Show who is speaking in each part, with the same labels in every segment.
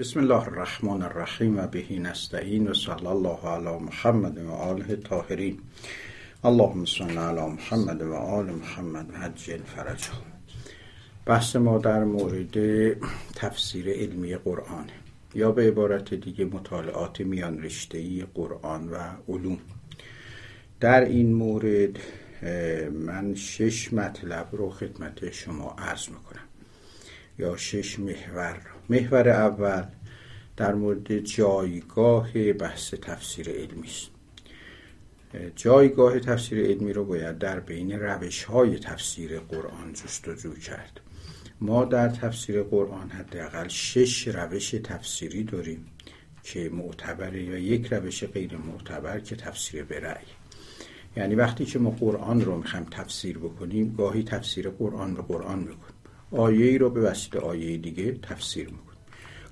Speaker 1: بسم الله الرحمن الرحیم و بهی نستعین و صلی الله علی محمد و آله طاهرین اللهم صل علی محمد و آل محمد حج فرج بحث ما در مورد تفسیر علمی قرآن یا به عبارت دیگه مطالعات میان رشتهی قرآن و علوم در این مورد من شش مطلب رو خدمت شما عرض می‌کنم یا شش محور محور اول در مورد جایگاه بحث تفسیر علمی است. جایگاه تفسیر علمی رو باید در بین روش های تفسیر قرآن جستجو کرد. ما در تفسیر قرآن حداقل شش روش تفسیری داریم که معتبره یا یک روش غیر معتبر که تفسیر به یعنی وقتی که ما قرآن رو می‌خوایم تفسیر بکنیم گاهی تفسیر قرآن به قرآن می‌کنیم. آیه ای رو به وسیله آیه دیگه تفسیر می‌کنیم.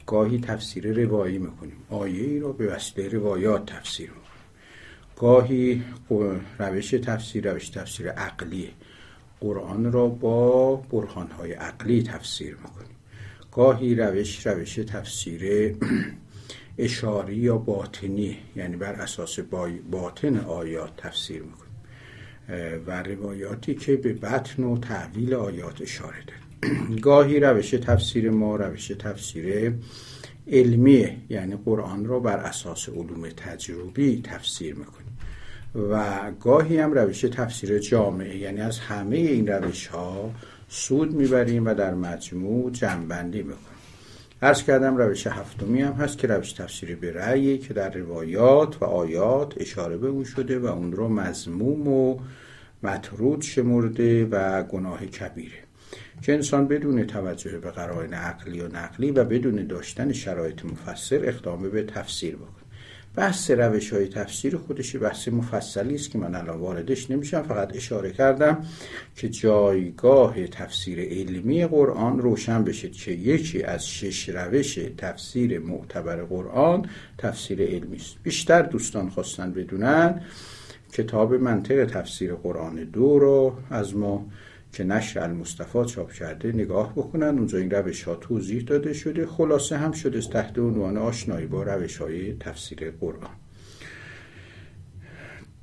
Speaker 1: گاهی تفسیر روایی می‌کنیم. آیه ای رو به وسیله روایات تفسیر می‌کنیم. گاهی روش تفسیر روش تفسیر عقلی. قرآن را با برهانهای عقلی تفسیر می‌کنیم. گاهی روش روش تفسیر اشاری یا باطنی یعنی بر اساس باطن آیات تفسیر می‌کنیم. و روایاتی که به بطن و تحویل آیات اشاره داره گاهی روش تفسیر ما روش تفسیر علمیه یعنی قرآن را بر اساس علوم تجربی تفسیر می‌کنیم. و گاهی هم روش تفسیر جامعه یعنی از همه این روش ها سود می‌بریم و در مجموع جمعبندی می‌کنیم. ارز کردم روش هفتمی هم هست که روش تفسیر به رأیه که در روایات و آیات اشاره به اون شده و اون رو مضموم و مطرود شمرده و گناه کبیره. که انسان بدون توجه به قرائن عقلی و نقلی و بدون داشتن شرایط مفسر اقدام به تفسیر بکنه. بحث روش های تفسیر خودش بحث مفصلی است که من الان واردش نمیشم. فقط اشاره کردم که جایگاه تفسیر علمی قرآن روشن بشه که یکی از شش روش تفسیر معتبر قرآن تفسیر علمی است. بیشتر دوستان خواستن بدونن کتاب منطق تفسیر قرآن دو رو از ما که نشر المصطفى چاپ کرده نگاه بکنن. اونجا این روش ها توضیح داده شده. خلاصه هم شده تحت عنوان آشنایی با روش های تفسیر قرآن.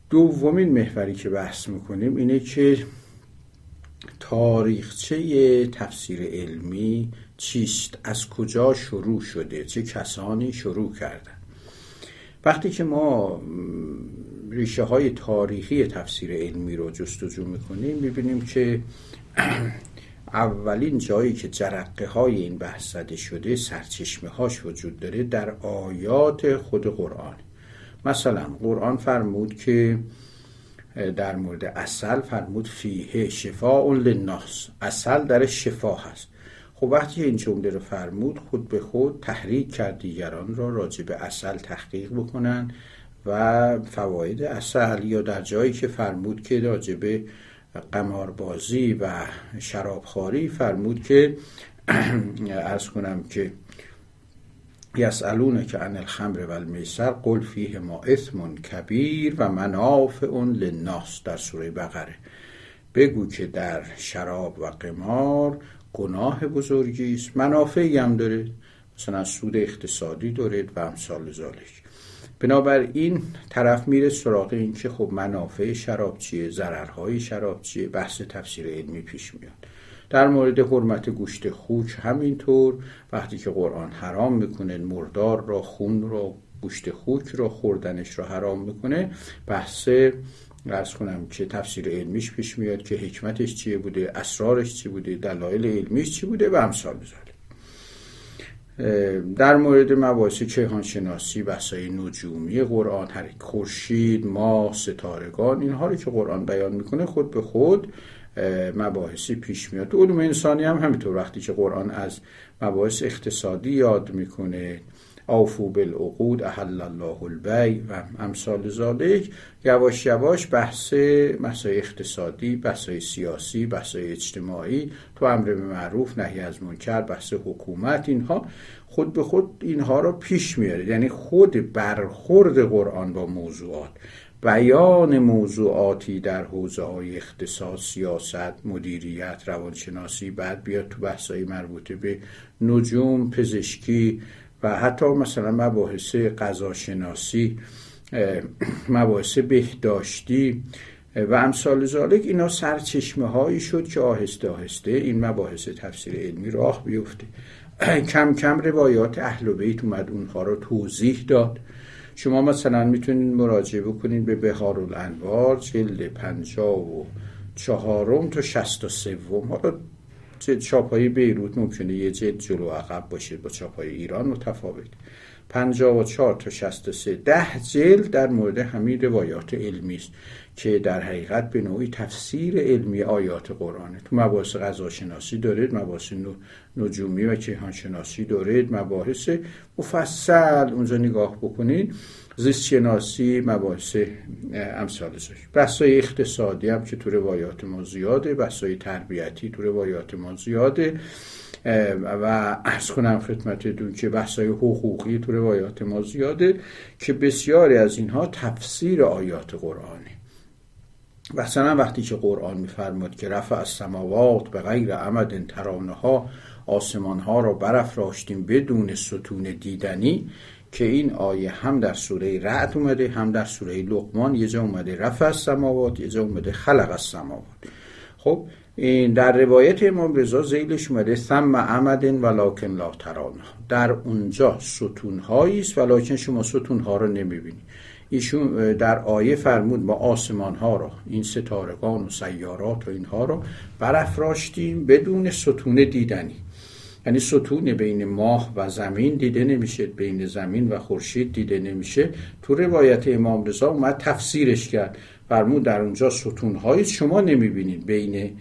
Speaker 1: دومین محوری که بحث می‌کنیم اینه که تاریخچه تفسیر علمی چیست؟ از کجا شروع شده؟ چه کسانی شروع کردن؟ وقتی که ما ریشه های تاریخی تفسیر علمی رو جستجو می‌کنیم می‌بینیم که اولین جایی که جرقه های این بحث زده شده سرچشمه هاش وجود داره در آیات خود قرآن. مثلا قرآن فرمود که در مورد اصل فرمود فیه شفاء للناس. اصل در شفا هست خب وقتی این جمله رو فرمود خود به خود تحریک کرد دیگران را راجع به اصل تحقیق بکنن و فواید اصل یا در جایی که فرمود که راجع به قماربازی و شرابخواری فرمود که ارز کنم که یسالونه که عن الخمر و المیسر قل فیه ما اثم کبیر و منافع للناس در سوره بقره. بگو که در شراب و قمار گناه بزرگی است منافعی هم داره مثلا سود اقتصادی دارد و امثال ذالک بنابراین طرف میره سراغ این که خب منافع شراب چیه ضررهای شراب چیه بحث تفسیر علمی پیش میاد. در مورد حرمت گوشت خوک همینطور وقتی که قرآن حرام می‌کنه مردار را خون را گوشت خوک را خوردنش را حرام می‌کنه بحث ارز کنم که تفسیر علمیش پیش میاد که حکمتش چیه بوده اسرارش چی بوده دلایل علمیش چی بوده و امثال بذاره در مورد مباحث کیهانشناسی بحثای نجومی قرآن هر خورشید ما ستارگان اینها رو که قرآن بیان می‌کنه خود به خود مباحثی پیش میاد. علوم انسانی هم همینطور وقتی که قرآن از مباحث اقتصادی یاد می‌کنه آفو بالعقود احل الله البی و امثال ذالک یواش یواش بحث مسائل اقتصادی بحث سیاسی بحث اجتماعی تو امر به معروف نهی از منکر بحث حکومت اینها خود به خود اینها را پیش میاره یعنی خود برخورد قرآن با موضوعات. بیان موضوعاتی در حوزه های اختصاص سیاست مدیریت روانشناسی بعد بیاد تو بحث مربوطه به نجوم پزشکی حتی مثلا مباحث قضاشناسی مباحث بهداشتی و امثال ذالک اینا سرچشمه هایی شد که آهسته آهسته این مباحث تفسیر علمی راه بیفته. کم کم روایات اهل بیت اومد اونها رو توضیح داد. شما مثلا می‌تونید مراجعه بکنید به بهار الانوار جلد پنجا و چهارم تا شست و سوم. حالا چاپای بیروت ممکنه یه جلد جلو عقب باشه با چاپای ایران متفاوت. پنجا و چهار تا شست و سه. ده جلد در مورد همین روایات علمی است که در حقیقت به نوعی تفسیر علمی آیات قرآنه تو مباحث غذاشناسی دارید مباحث نجومی و کیهانشناسی دارید مباحث مفصل اونجا نگاه بکنید. زیست شناسی مباحث امثال بحثای اقتصادی هم که تو روایات ما زیاده بحثای تربیتی تو روایات ما زیاده. و ارز کنم خدمتتون که بحثای حقوقی تو روایات ما زیاده که بسیاری از اینها تفسیر آیات قرآنه. مثلا وقتی که قرآن میفرماد که رفع از سماوات به غیر عمد ترانه ها آسمان ها را برافراشتیم بدون ستون دیدنی که این آیه هم در سوره رعد اومده هم در سوره لقمان یه جا اومده رفع از سماوات یه جا اومده خلق از سماوات خب این در روایت امام رضا زیلش اومده ثم عمد ولکن لا ترانه در اونجا ستون است ولکن شما ستون ها رو نمی‌بینید ایشون در آیه فرمود ما آسمان ها را این ستارگان و سیارات و اینها رو برافراشتیم بدون ستون دیدنی. یعنی ستون بین ماه و زمین دیده نمیشه بین زمین و خورشید دیده نمیشه. تو روایت امام رضا اومد تفسیرش کرد. فرمود در اونجا ستون های شما نمی‌بینید بین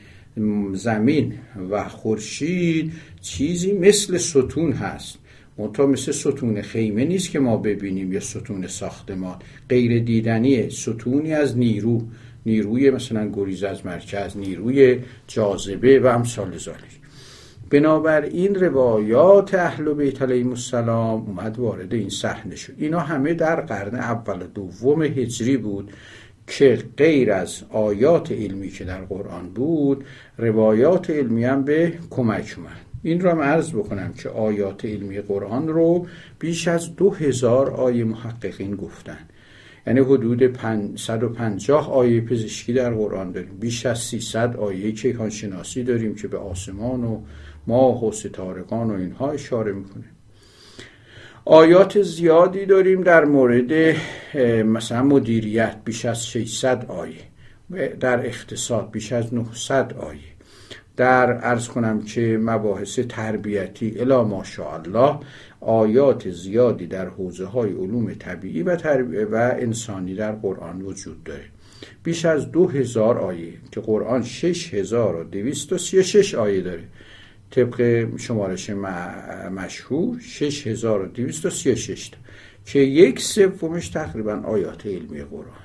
Speaker 1: زمین و خورشید چیزی مثل ستون هست. منتها مثل ستون خیمه نیست که ما ببینیم یا ستون ساختمان. غیر دیدنیه ستونی از نیرو. نیروی مثلا گریز از مرکز نیروی جاذبه و امثال ذالک بنابراین روایات اهل بیت علیهم السلام اومد وارد این صحنه شد. اینا همه در قرن اول و دوم هجری بود که غیر از آیات علمی که در قرآن بود روایات علمی هم به کمک اومد. این را عرض بکنم که آیات علمی قرآن رو بیش از دو هزار آیه محققین گفتن. یعنی حدود 150 آیه پزشکی در قرآن داریم. بیش از 300 آیه کیهانشناسی داریم که به آسمان و ماه و ستارگان و اینها اشاره می‌کنه. آیات زیادی داریم در مورد مثلا مدیریت بیش از 600 آیه در اقتصاد بیش از 900 آیه. در ارز کنم که مباحث تربیتی الا ماشاءالله آیات زیادی در حوزه های علوم طبیعی و, و انسانی در قرآن وجود داره. بیش از دو هزار آیه که قرآن شش هزار و دویست و سی شش آیه داره. طبق شمارش مشهور 6236 تا. که یک سومش تقریبا آیات علمی قرآن.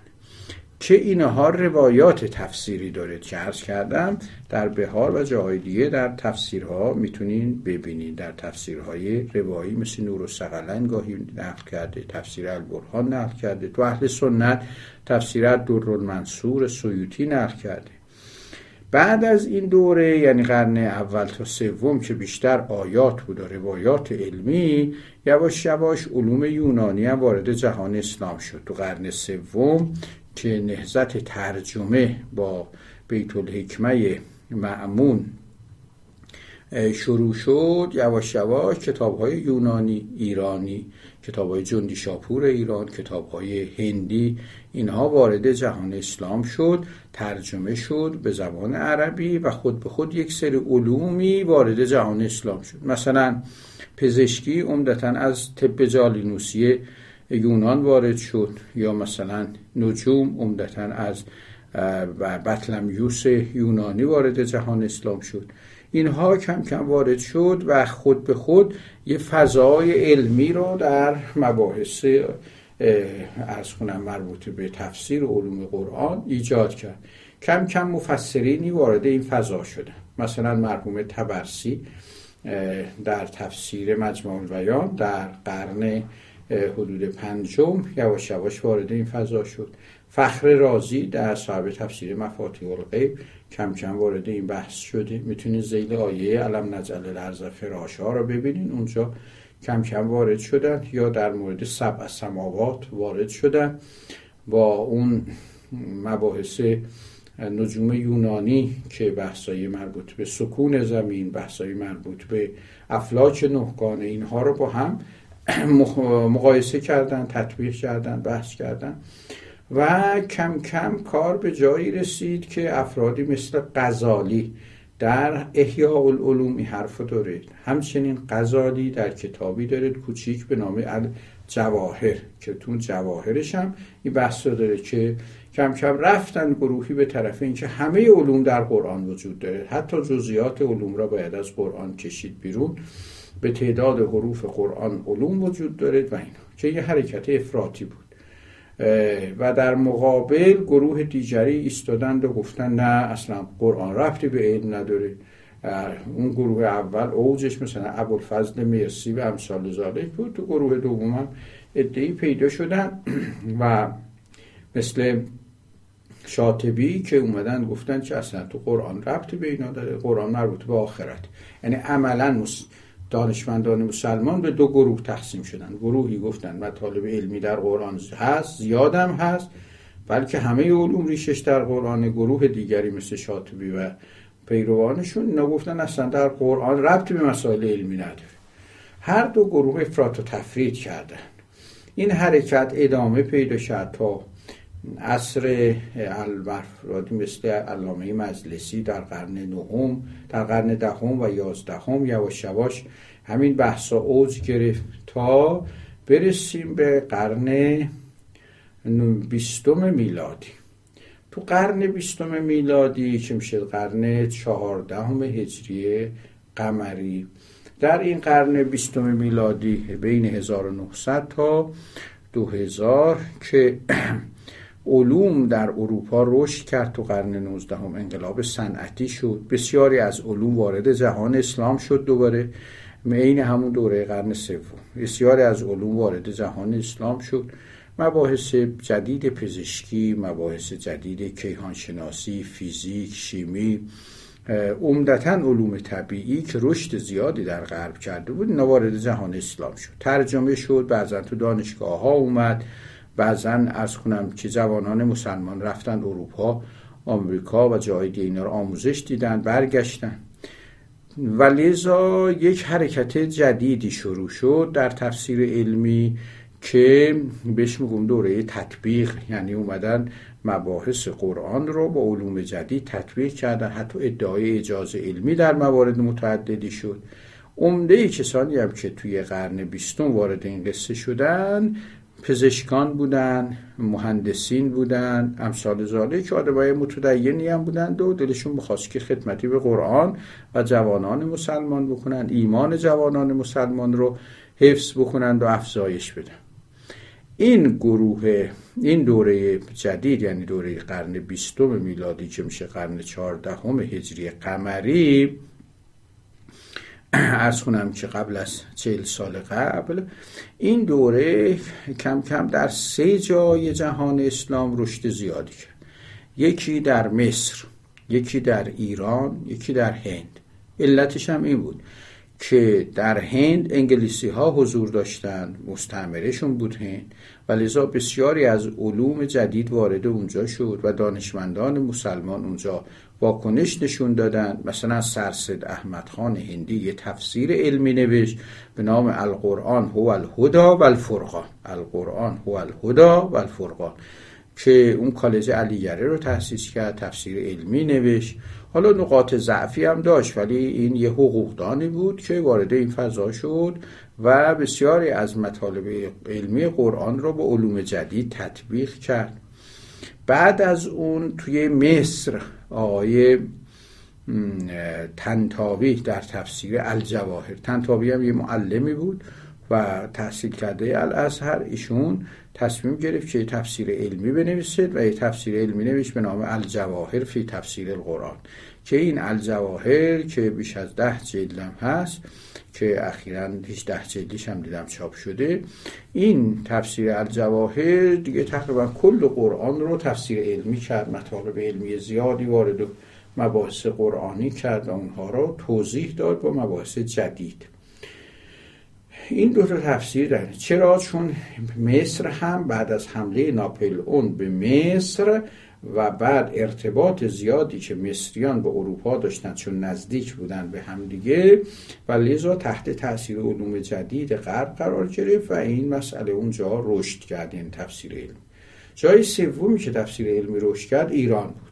Speaker 1: که اینها روایات تفسیری داره که عرض کردم در بهار و جاهای دیگه در تفسیرها می‌تونین ببینید در تفسیرهای روایی مثل نور و سقلن گاهی نقل کرده تفسیر البرهان نقل کرده. تو اهل سنت تفسیر در منصور سیوتی نقل کرده. بعد از این دوره یعنی قرن اول تا سوم که بیشتر آیات بود و روایات علمی یواش یواش علوم یونانی هم وارد جهان اسلام شد. تو قرن سوم که نهزت ترجمه با بیت الحکمه معمون شروع شد. یواش یواش کتاب های یونانی ایرانی کتاب های جندی شاپور ایران کتاب های هندی اینها وارد جهان اسلام شد. ترجمه شد به زبان عربی و خود به خود یک سری علومی وارد جهان اسلام شد. مثلا پزشکی عمدتا از طب جالینوسی یونان وارد شد یا مثلا نجوم عمدتا از بطلمیوس یونانی وارد جهان اسلام شد. اینها کم کم وارد شد و خود به خود یه فضای علمی رو در مباحث ارز کنم مربوط به تفسیر علوم قرآن ایجاد کرد. کم کم مفسرینی وارد این فضا شدن. مثلا مرحوم تبرسی در تفسیر مجموع البیان در قرن حدود پنجم یواش یواش وارد این فضا شد. فخر رازی در صاحب تفسیر مفاتیح الغیب کم کم وارد این بحث شده. می‌تونید زیل آیه علم نجل الارض فراشا رو ببینین اونجا کم کم وارد شدن یا در مورد سبع سماوات وارد شدن با اون مباحث نجوم یونانی که بحثای مربوط به سکون زمین بحثای مربوط به افلاک نهگانه اینها رو با هم مقایسه کردن تطبیق کردن بحث کردن و کم کم کار به جایی رسید که افرادی مثل غزالی در احیاء العلوم این حرف داره. همچنین غزالی در کتابی داره کوچیک به نام الجواهر که تو جواهرش هم این بحث داره که کم کم رفتن گروهی به طرف اینکه همه علوم در قرآن وجود داره. حتی جزئیات علوم را باید از قرآن کشید بیرون. به تعداد حروف قرآن علوم وجود داره و اینا که یه حرکت افراطی بود. و در مقابل گروه دیگری ایستادند و گفتن نه اصلا قرآن رفتی به علم نداره اون گروه اول اوجش مثلا ابوالفضل مرسی و امثال زالک بود. تو گروه دوم هم ادهی پیدا شدن. و مثل شاطبی که اومدن گفتن که اصلا تو قرآن ربطی به اینا داره قرآن مربوط به آخرت. یعنی عملا دانشمندان مسلمان به دو گروه تقسیم شدن. گروهی گفتن مطالب علمی در قرآن هست زیادم هست بلکه همه علوم ریشش در قرآن گروه دیگری مثل شاطبی و پیروانشون اینا گفتن اصلا در قرآن ربطی به مسائل علمی نداره. هر دو گروه افراط و تفرید کردن. این حرکت ادامه پیدا شد تا عصر الافرادی مثل علامه مجلسی در قرن نهم در قرن دهم و یازدهم یواش یواش همین بحثا اوج گرفت تا برسیم به قرن بیستم میلادی. تو قرن بیستم میلادی که میشه قرن چهاردهم هجری قمری. در این قرن بیستم میلادی بین 1900 تا 2000 که علوم در اروپا رشد کرد تو قرن 19 هم انقلاب صنعتی شد. بسیاری از علوم وارد جهان اسلام شد دوباره. عین همون دوره قرن سوم. بسیاری از علوم وارد جهان اسلام شد. مباحث جدید پزشکی مباحث جدید کیهانشناسی فیزیک شیمی عمدتا علوم طبیعی که رشد زیادی در غرب کرده بود اینا وارد جهان اسلام شد. ترجمه شد بعضا تو دانشگاه ها اومد. بعضا ارز کنم که جوانان مسلمان رفتن اروپا آمریکا و جای رو آموزش دیدن برگشتن. و لذا یک حرکت جدیدی شروع شد در تفسیر علمی که بهش میگم دوره تطبیق یعنی اومدن مباحث قرآن رو با علوم جدید تطبیق کردن. حتی ادعای اجازه علمی در موارد متعددی شد. عمده کسانی هم که توی قرن بیستم وارد این قصه شدن پزشکان بودن مهندسین بودن امثال زاله که آدمای متدینی هم بودند و دلشون بخواست که خدمتی به قرآن و جوانان مسلمان بکنن ایمان جوانان مسلمان رو حفظ بکنند و افزایش بدن. این گروه این دوره جدید یعنی دوره قرن بیستم میلادی که میشه قرن چهاردهم هجری قمری از خونم که قبل از چهل سال قبل این دوره کم کم در سه جای جهان اسلام رشد زیادی کرد. یکی در مصر یکی در ایران یکی در هند. علتش هم این بود که در هند انگلیسی ها حضور داشتند مستعمرشون بود هند. و لذا بسیاری از علوم جدید وارد اونجا شد و دانشمندان مسلمان اونجا واکنش نشون دادن. مثلا سرسد احمد خان هندی یه تفسیر علمی نوشت به نام القرآن هو الهدا و الفرقان. القرآن هو الهدا و الفرقان. که اون کالج علیگره رو تحسیس کرد تفسیر علمی نوشت. حالا نقاط ضعفی هم داشت ولی این یه حقوقدانی بود که وارد این فضا شد و بسیاری از مطالب علمی قرآن رو به علوم جدید تطبیق کرد. بعد از اون توی مصر آقای تنتاوی در تفسیر الجواهر. تنتاوی هم یه معلمی بود و تحصیل کرده الازهر. ایشون تصمیم گرفت که تفسیر علمی بنویسید و یه تفسیر علمی نوشت به نام الجواهر فی تفسیر القرآن. که این الجواهر که بیش از ده جلدم هست که اخیرا هیچ ده جلدیش هم دیدم چاپ شده این تفسیر الجواهر دیگه تقریبا کل قرآن رو تفسیر علمی کرد مطالب علمی زیادی وارد مباحث قرآنی کرد و اونها رو توضیح داد با مباحث جدید. این دو تا تفسیر داره چرا؟ چون مصر هم بعد از حمله ناپلئون به مصر و بعد ارتباط زیادی که مصریان به اروپا داشتن چون نزدیک بودن به همدیگه و لذا تحت تاثیر علوم جدید غرب قرار گرفت و این مسئله اونجا رشد کرد این تفسیر علمی جای سومی که تفسیر علمی رشد کرد ایران بود.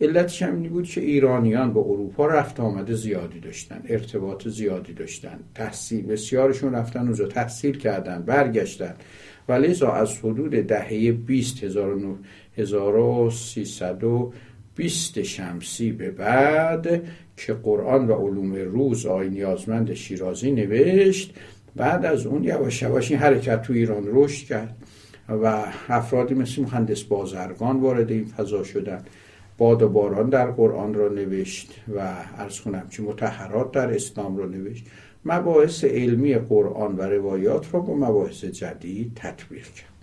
Speaker 1: علتش هم بود که ایرانیان به اروپا رفت آمده زیادی داشتن ارتباط زیادی داشتن. تحصیل بسیارشون رفتن اونجا تحصیل کردن برگشتن. و لذا از حدود دهه 20 1320 شمسی به بعد که قرآن و علوم روز آی نیازمند شیرازی نوشت. بعد از اون یواش یواش این حرکت تو ایران رشد کرد و افرادی مثل مهندس بازرگان وارد این فضا شدن. باد و باران در قرآن را نوشت و ارز کنم که متحرات در اسلام را نوشت. مباحث علمی قرآن و روایات را با مباحث جدید تطبیق کرد.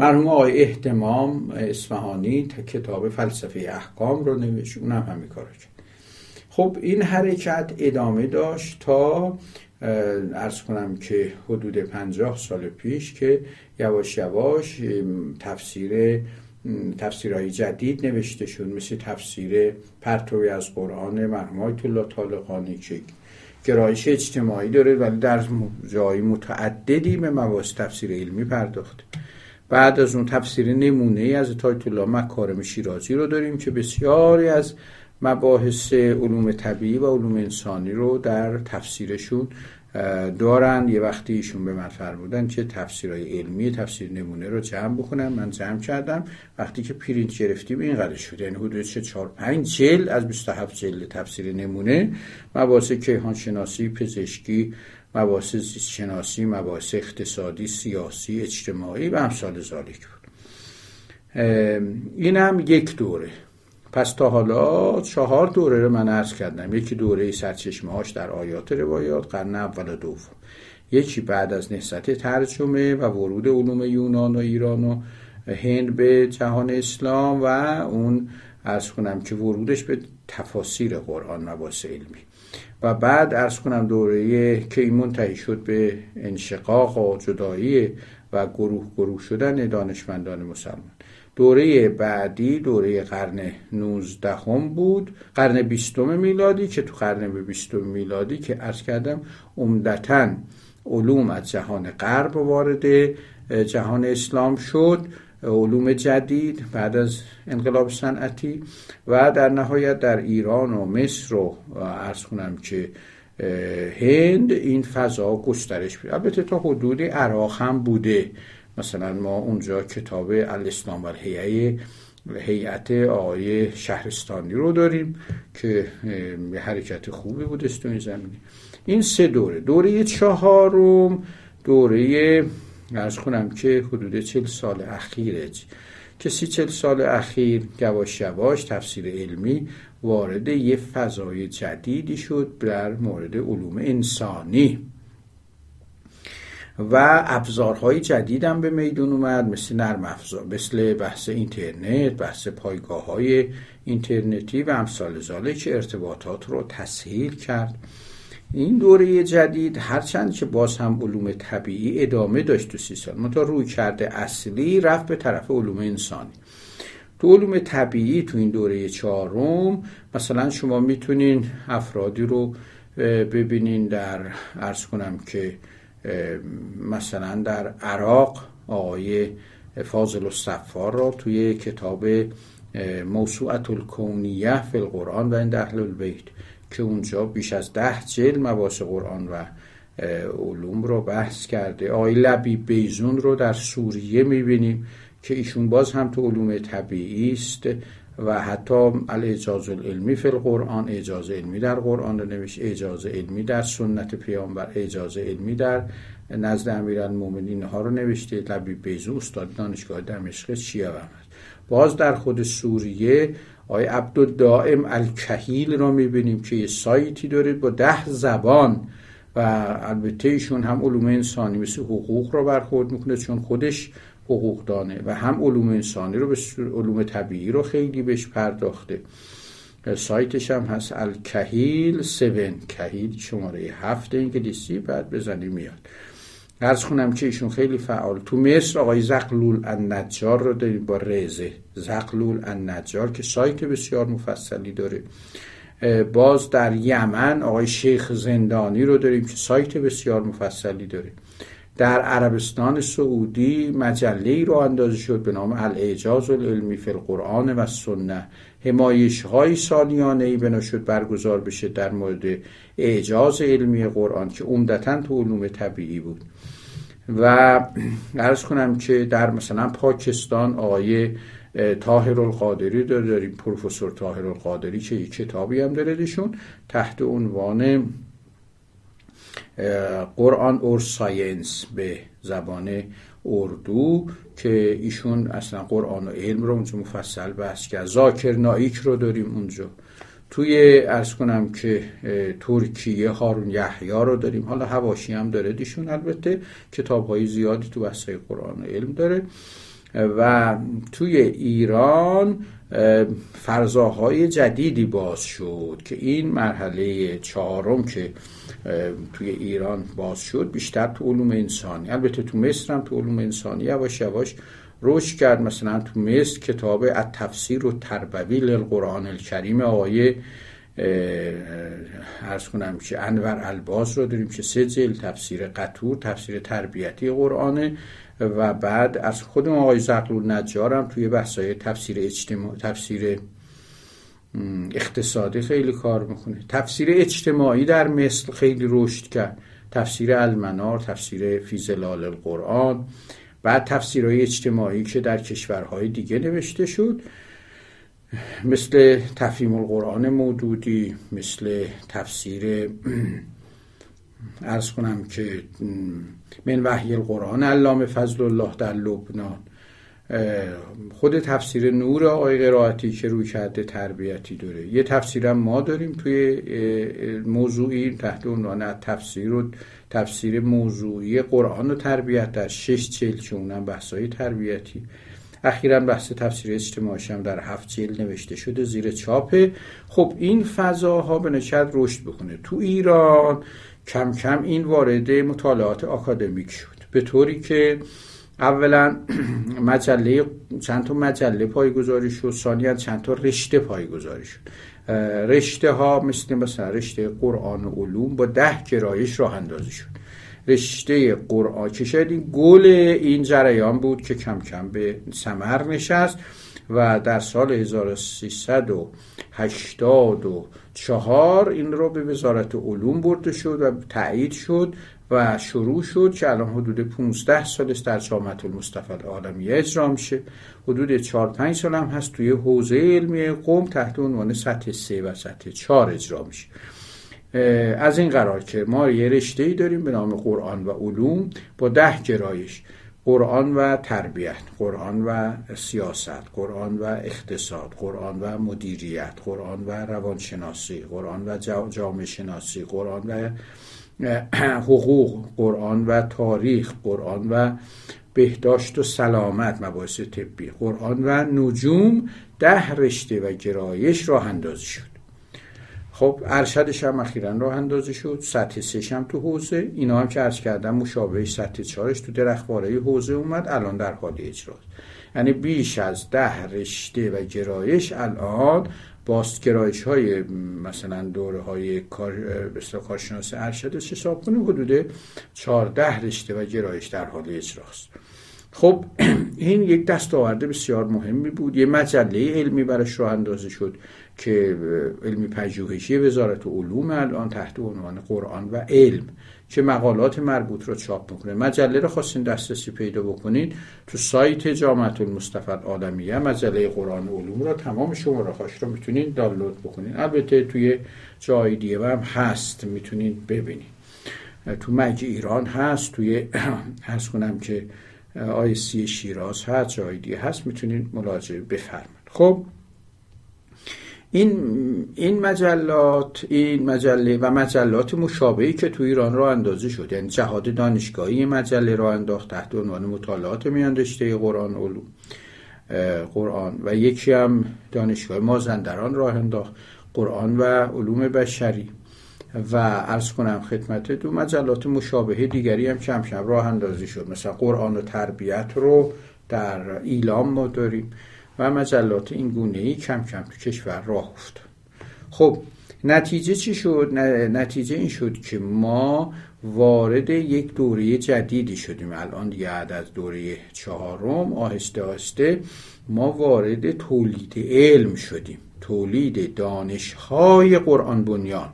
Speaker 1: مرحوم آقای احتمام اصفهانی کتاب فلسفه احکام رو نوشت اونم همین کار کرد. خب این حرکت ادامه داشت تا ارز کنم که حدود پنجاه سال پیش که یواش یواش تفسیر تفسیرهای جدید نوشته شد مثل تفسیر پرتوی از قرآن مرحوم الله طالقانی که گرایش اجتماعی داره ولی در جایی متعددی به مباحث تفسیر علمی پرداخته. بعد از اون تفسیر نمونه ای از تایت الله مکارم شیرازی رو داریم که بسیاری از مباحث علوم طبیعی و علوم انسانی رو در تفسیرشون دارن. یه وقتی ایشون به من فرمودن که تفسیرهای علمی تفسیر نمونه رو جمع بکنم. من جمع کردم. وقتی که پرینت گرفتیم اینقدر شد. یعنی حدود 4 5 جلد از 27 جلد تفسیر نمونه. مباحث کیهان شناسی پزشکی مباحث شناسی مباحث اقتصادی سیاسی اجتماعی و امثال ذالک بود. این هم یک دوره. پس تا حالا چهار دوره رو من عرض کردم. یکی دوره سرچشمه هاش در آیات روایات قرن اول و دوم. یکی بعد از نهضت ترجمه و ورود علوم یونان و ایران و هند به جهان اسلام و اون ارز کنم که ورودش به تفاسیر قرآن مباحث علمی. و بعد ارز کنم دوره که این منتهی شد به انشقاق و جدایی و گروه گروه شدن دانشمندان مسلمان. دوره بعدی دوره قرن 19 هم بود قرن بیستم میلادی که تو قرن بیستم میلادی که ارز کردم عمدتا علوم از جهان غرب وارد جهان اسلام شد. علوم جدید بعد از انقلاب صنعتی و در نهایت در ایران و مصر و ارز کنم که هند این فضا گسترش بود البته تا حدود عراق هم بوده. مثلا ما اونجا کتاب الاسلام و هیئت آقای شهرستانی رو داریم که حرکت خوبی بود تو این زمینه این سه دوره. دوره چهارم دوره ارز کنم که حدود چل سال اخیره که سی چل سال اخیر یواش یواش تفسیر علمی وارد یه فضای جدیدی شد در مورد علوم انسانی. و ابزارهای جدید هم به میدون اومد مثل نرم افزار مثل بحث اینترنت بحث پایگاه های اینترنتی و امثال زاله که ارتباطات رو تسهیل کرد. این دوره جدید هرچند که باز هم علوم طبیعی ادامه داشت تو سی سال. منتها روی کرده اصلی رفت به طرف علوم انسانی. تو علوم طبیعی تو این دوره چهارم مثلا شما می‌تونین افرادی رو ببینین در ارز کنم که مثلا در عراق آقای فاضل الصفار را توی کتاب موسوعت الکونیه فی القرآن و این اهل البیت که اونجا بیش از ده جل مباحث قرآن و علوم رو بحث کرده. آقای لبی بیزون رو در سوریه می‌بینیم که ایشون باز هم تو علوم طبیعی است و حتی الاجاز العلمی فی القرآن اجازه علمی در قرآن رو نوشت اجازه علمی در سنت پیامبر اجازه علمی در نزد امیرالمومنین. ها رو نوشته لبی بیزو استاد دانشگاه دمشق شیعه باز در خود سوریه آقای عبدالدائم الکهیل رو می‌بینیم که یه سایتی داره با ده زبان و البته ایشون هم علوم انسانی مثل حقوق رو برخورد می‌کنه چون خودش حقوق دانه و هم علوم انسانی رو به علوم طبیعی رو خیلی بهش پرداخته. سایتش هم هست الکهیل 7 کهیل شماره هفت انگلیسی بعد بزنی میاد. ارز خونم که ایشون خیلی فعال. تو مصر آقای زقلول النجار رو داریم با رزه. زقلول النجار که سایت بسیار مفصلی داره. باز در یمن آقای شیخ زندانی رو داریم که سایت بسیار مفصلی داره. در عربستان سعودی مجله رو اندازه شد به نام الاعجاز العلمی فی القرآن و سنه. همایش های سالیانه ای بنا شد برگزار بشه در مورد اعجاز علمی قرآن که عمدتا تو علوم طبیعی بود. و عرض کنم که در مثلا پاکستان آقای تاهر القادری داریم پروفسور تاهر القادری که یک کتابی هم داره دشون تحت عنوان قرآن اور ساینس به زبان اردو که ایشون اصلا قرآن و علم رو اونجا مفصل بحث کرد. زاکر نایک رو داریم اونجا توی ارز کنم که ترکیه هارون یحیی رو داریم. حالا هواشی هم داره دیشون. البته کتاب های زیادی تو بحث قرآن و علم داره. و توی ایران فرزاهای جدیدی باز شد که این مرحله چهارم که توی ایران باز شد بیشتر تو علوم انسانی. البته تو مصر هم تو علوم انسانی یواش یواش رشد کرد مثلا تو مصر کتاب التفسیر و تربوی للقرآن الکریم آقای ارز کنم که انور الباز رو داریم که سه جلد تفسیر قطور تفسیر تربیتی قرآنه و بعد از خودم آقای زقلول نجار هم توی بحثای تفسیر اجتماع تفسیر اقتصادی خیلی کار می‌کنه. تفسیر اجتماعی در مثل خیلی رشد کرد. تفسیر المنار تفسیر فیزلال القرآن بعد تفسیرهای اجتماعی که در کشورهای دیگه نوشته شد مثل تفهیم القرآن مودودی مثل تفسیر ارز کنم که من وحی القرآن علامه فضل الله در لبنان. خود تفسیر نور آقای قرائتی که روی کرده تربیتی داره. یه تفسیرم ما داریم توی موضوعی تحت عنوان تفسیر و تفسیر موضوعی قرآن و تربیت در شش چیل که اونم بحثای تربیتی. اخیرا بحث تفسیر اجتماعی هم در هفت جلد نوشته شده زیر چاپه خب این فضاها به نشد رشد بکنه. تو ایران کم کم این وارد مطالعات آکادمیک شد. به طوری که اولا مجله چند تا مجله پایگذاری شد. ثانیا چند تا رشته پایگذاری شد. رشته ها مثل مثلا رشته قرآن و علوم با ده گرایش راه اندازی شد. رشته قرآن که شاید این گل این جریان بود که کم کم به سمر نشست و در سال 1384 این رو به وزارت علوم برده شد و تایید شد و شروع شد که الان حدود 15 سال است در جامعه المصطفى العالمیه اجرا میشه. حدود 4 5 سال هم هست توی حوزه علمی قوم تحت عنوان سطح 3 و سطح 4 اجرا میشه. از این قرار که ما یه رشته ای داریم به نام قرآن و علوم با ده گرایش قرآن و تربیت قرآن و سیاست قرآن و اقتصاد قرآن و مدیریت قرآن و روانشناسی قرآن و جامعه شناسی قرآن و حقوق قرآن و تاریخ قرآن و بهداشت و سلامت مباحث طبی قرآن و نجوم ده رشته و گرایش راه اندازی شد. خب ارشدش هم اخیرا راه اندازی شد. سطح سش هم تو حوزه. اینا هم که عرض کردم مشابه سطح چارش تو درخواره حوزه اومد الان در حال اجراست یعنی بیش از ده رشته و گرایش الان باستگرایش های مثلا دوره های کار کارشناس ارشد حساب کنیم حدود 14 رشته و گرایش در حال اجراست خب این یک دستاورد بسیار مهمی بود. یه مجله علمی برش راه اندازه شد که علمی پژوهشی وزارت علوم الان تحت عنوان قرآن و علم. که مقالات مربوط رو چاپ می‌کنه مجله رو خواستین دسترسی پیدا بکنین تو سایت جامعه المصطفى العالمیه مجله قرآن و علوم رو تمام شماره هاش رو می‌تونین دانلود بکنین. البته توی جای دیگه هم هست. می‌تونین ببینین. تو مجی ایران هست. توی هست کنم که سی شیراز هست. جای دیگه هست. می‌تونین ملاحظه بفرمایید. خب؟ این این مجلات این مجله و مجلات مشابهی که تو ایران را اندازه شد. یعنی جهاد دانشگاهی مجله را انداخت تحت عنوان مطالعات میان رشته قرآن علوم قرآن. و یکی هم دانشگاه مازندران راه انداخت قرآن و علوم بشری. و ارز کنم خدمت دو مجلات مشابه دیگری هم کم کم راه اندازی شد. مثلا قرآن و تربیت رو در ایلام ما داریم. و مجلات این گونه ای کم کم تو کشور راه افتاد. خب نتیجه چی شد؟ نتیجه این شد که ما وارد یک دوره جدیدی شدیم. الان دیگه از دوره چهارم آهسته آهسته ما وارد تولید علم شدیم. تولید دانشهای قرآن بنیان.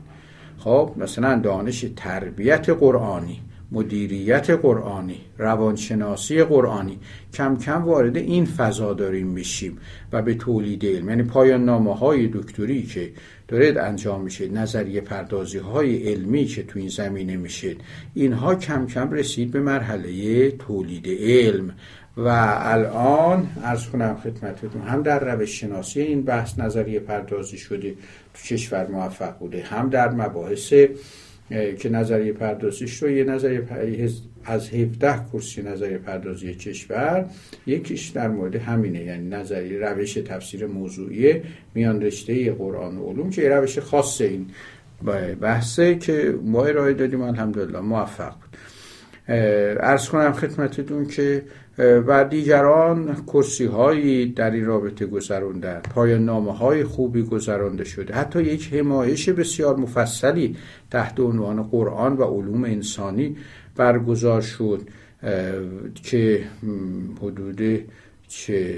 Speaker 1: خب مثلا دانش تربیت قرآنی. مدیریت قرآنی روانشناسی قرآنی. کم کم وارد این فضا داریم میشیم و به تولید علم یعنی پایان نامه های دکتری که دارد انجام میشه نظریه پردازی های علمی که تو این زمینه میشه اینها کم کم رسید به مرحله تولید علم. و الان ارز کنم خدمتتون هم در روش شناسی این بحث نظریه پردازی شده تو کشور موفق بوده هم در مباحث که نظریه پردازیش رو یه نظریه از 17 کرسی نظریه پردازی کشور یکیش در مورد همینه یعنی نظریه روش تفسیر موضوعی میان رشته قرآن و علوم که روش خاص این بحثه که ما ارائه دادیم الحمدلله موفق بود. ارز کنم خدمتتون که و دیگران کرسی هایی در این رابطه گذروندن پایان نامه های خوبی گذرانده شده. حتی یک حمایش بسیار مفصلی تحت عنوان قرآن و علوم انسانی برگزار شد که حدود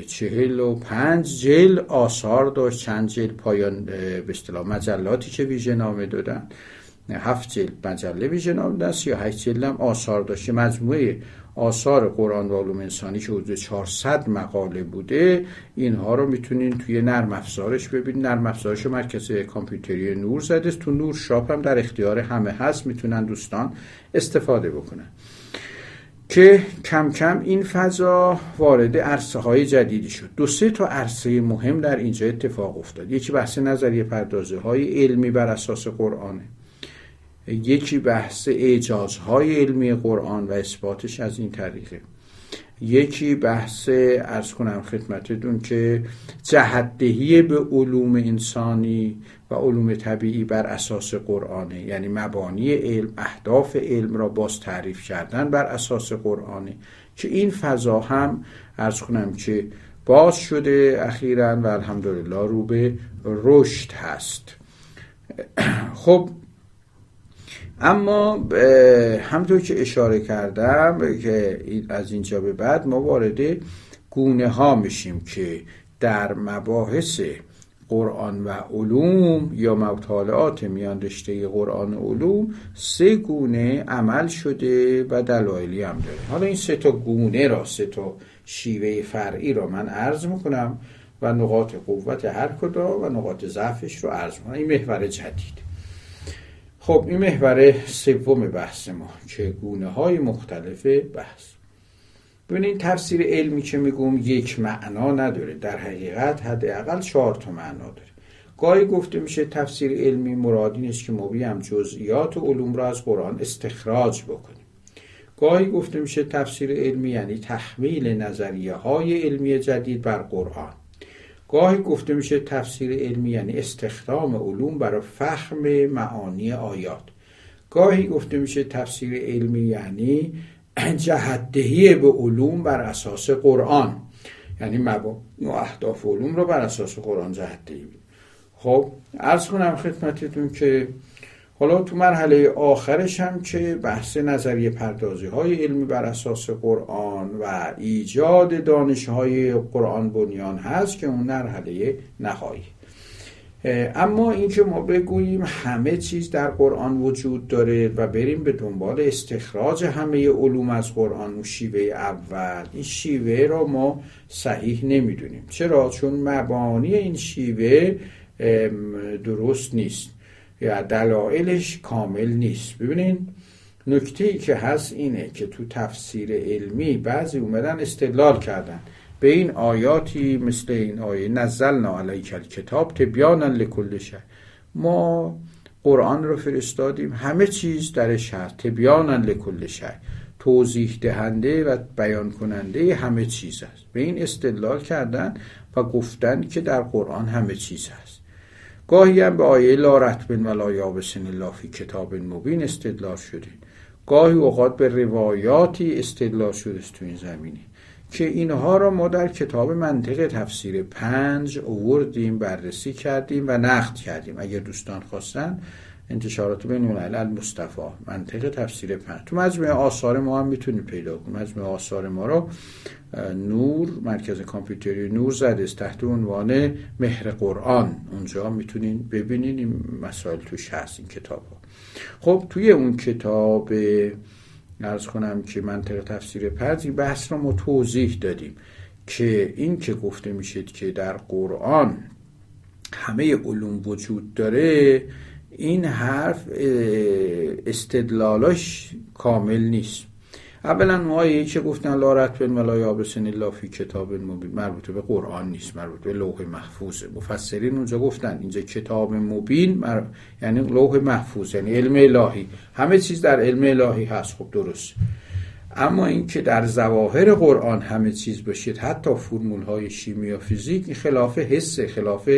Speaker 1: چهل و پنج جل آثار داشت. چند جل پایان به اصطلاح مجلاتی که ویژه نامه دادن. هفت جلد مجله ویژه نام دست یا هشت جلد هم آثار داشته مجموعه آثار قرآن و علوم انسانی که حدود 400 مقاله بوده اینها رو می‌تونین توی نرم افزارش ببینید. نرم افزارش مرکز کامپیوتری نور زده. تو نور شاپ هم در اختیار همه هست. می‌تونن دوستان استفاده بکنن. که کم کم این فضا وارد عرصه های جدیدی شد. دو سه تا عرصه مهم در اینجا اتفاق افتاد. یکی بحث نظریه پردازه های علمی بر اساس قرآنه. یکی بحث اعجازهای علمی قرآن و اثباتش از این طریقه. یکی بحث ارز کنم خدمتتون که جهدهی به علوم انسانی و علوم طبیعی بر اساس قرآنه. یعنی مبانی علم اهداف علم را باز تعریف کردن بر اساس قرآنه. که این فضا هم ارز کنم که باز شده اخیرا و الحمدلله رو به رشد هست. خب اما همطور که اشاره کردم که از اینجا به بعد ما وارد گونه ها میشیم که در مباحث قرآن و علوم یا مطالعات میان رشته قرآن و علوم سه گونه عمل شده و دلایلی هم داره. حالا این سه تا گونه را سه تا شیوه فرعی را من عرض می‌کنم و نقاط قوت هر کدا و نقاط ضعفش رو عرض می‌کنم. این محور جدید. خب این محور سوم بحث ما چگونه های مختلف بحث. ببینید تفسیر علمی که میگم یک معنا نداره در حقیقت حداقل چهار تا معنا داره. گاهی گفته میشه تفسیر علمی مراد این است که ما بیام جزئیات و علوم را از قرآن استخراج بکنیم. گاهی گفته میشه تفسیر علمی یعنی تحمیل نظریه های علمی جدید بر قرآن. گاهی گفته میشه تفسیر علمی یعنی استخدام علوم برای فهم معانی آیات. گاهی گفته میشه تفسیر علمی یعنی جهدهی به علوم بر اساس قرآن. یعنی مبانی و اهداف علوم رو بر اساس قرآن جهدهی خب ارز کنم خدمتتون که حالا تو مرحله آخرش هم که بحث نظریه پردازی های علمی بر اساس قرآن و ایجاد دانش های قرآن بنیان هست که اون مرحله نهایی. اما اینکه ما بگوییم همه چیز در قرآن وجود داره و بریم به دنبال استخراج همه علوم از قرآن و شیوه اول این شیوه را ما صحیح نمی‌دونیم. چرا؟ چون مبانی این شیوه درست نیست. یا دلایلش کامل نیست. ببینین نکته ای که هست اینه که تو تفسیر علمی بعضی اومدن استدلال کردن. به این آیاتی مثل این آیه نزلنا علیک الکتاب تبیانا لکل شهر ما قرآن رو فرستادیم همه چیز درش هست تبیانا لکل شهر توضیح دهنده و بیان کننده همه چیز است. به این استدلال کردن و گفتن که در قرآن همه چیز هست گاهی هم به آیه لا رتب ولا یابسن الله فی کتاب مبین استدلال شده. گاهی اوقات به روایاتی استدلال شده است تو این زمینه که اینها را ما در کتاب منطق تفسیر پنج اووردیم بررسی کردیم و نقد کردیم. اگر دوستان خواستن انتشارات بین الملل مصطفی منطق تفسیر پنج. تو مجموعه آثار ما هم می‌تونید پیدا کنید مجموعه آثار ما رو نور مرکز کامپیوتری نور زده است تحت عنوان مهر قرآن. اونجا می‌تونین ببینین این مسائل توش هست این کتاب ها خب توی اون کتاب ارز کنم که منطق تفسیر پرزی بحث رو ما توضیح دادیم که این که گفته می‌شد که در قرآن همه علوم وجود داره این حرف استدلالاش کامل نیست. اولا اون که گفتن لا رتب ولا یابسن الا فی کتاب مبین مربوط به قرآن نیست مربوط به لوح محفوظه. مفسرین اونجا گفتن اینجا کتاب مبین مر... یعنی لوح محفوظ یعنی علم الهی. همه چیز در علم الهی هست. خب درست. اما اینکه در ظواهر قرآن همه چیز باشید حتی فرمول های شیمی و فیزیک خلاف حس خلاف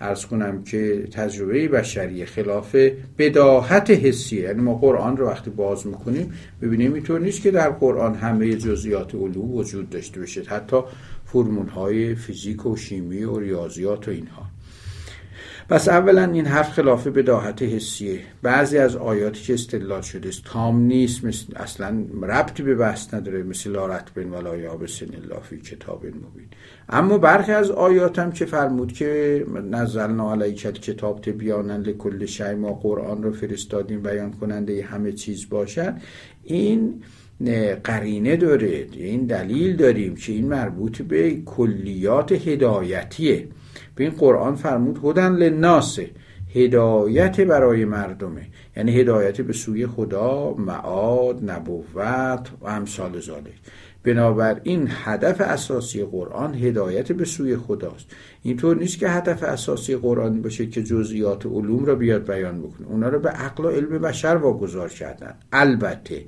Speaker 1: ارز کنم که تجربه بشری خلاف بداهت حسیه یعنی ما قرآن رو وقتی باز می‌کنیم ببینیم اینطور نیست که در قرآن همه جزئیات علوم وجود داشته باشه حتی فرمول های فیزیک و شیمی و ریاضیات و اینها. پس اولا این حرف خلاف بداهت حسیه. بعضی از آیاتی که استدلال شده است. تام نیست مثل اصلا ربطی به بحث نداره. مثل لارت بن ولا یابسن الله فی کتاب مبین. اما برخی از آیات هم که فرمود که نزلنا علیک کتاب تبیانا لکل شی ما قرآن رو فرستادیم بیان کننده همه چیز باشد این قرینه داره. این دلیل داریم که این مربوط به کلیات هدایتیه. به این قرآن فرمود هدن لناسه هدایت برای مردمه. یعنی هدایت به سوی خدا معاد نبوت و امثال ذالک. بنابراین هدف اساسی قرآن هدایت به سوی خداست. اینطور نیست که هدف اساسی قرآن باشه که جزئیات علوم را بیاد بیان بکنه. اونا رو به عقل و علم بشر واگذار کردن. البته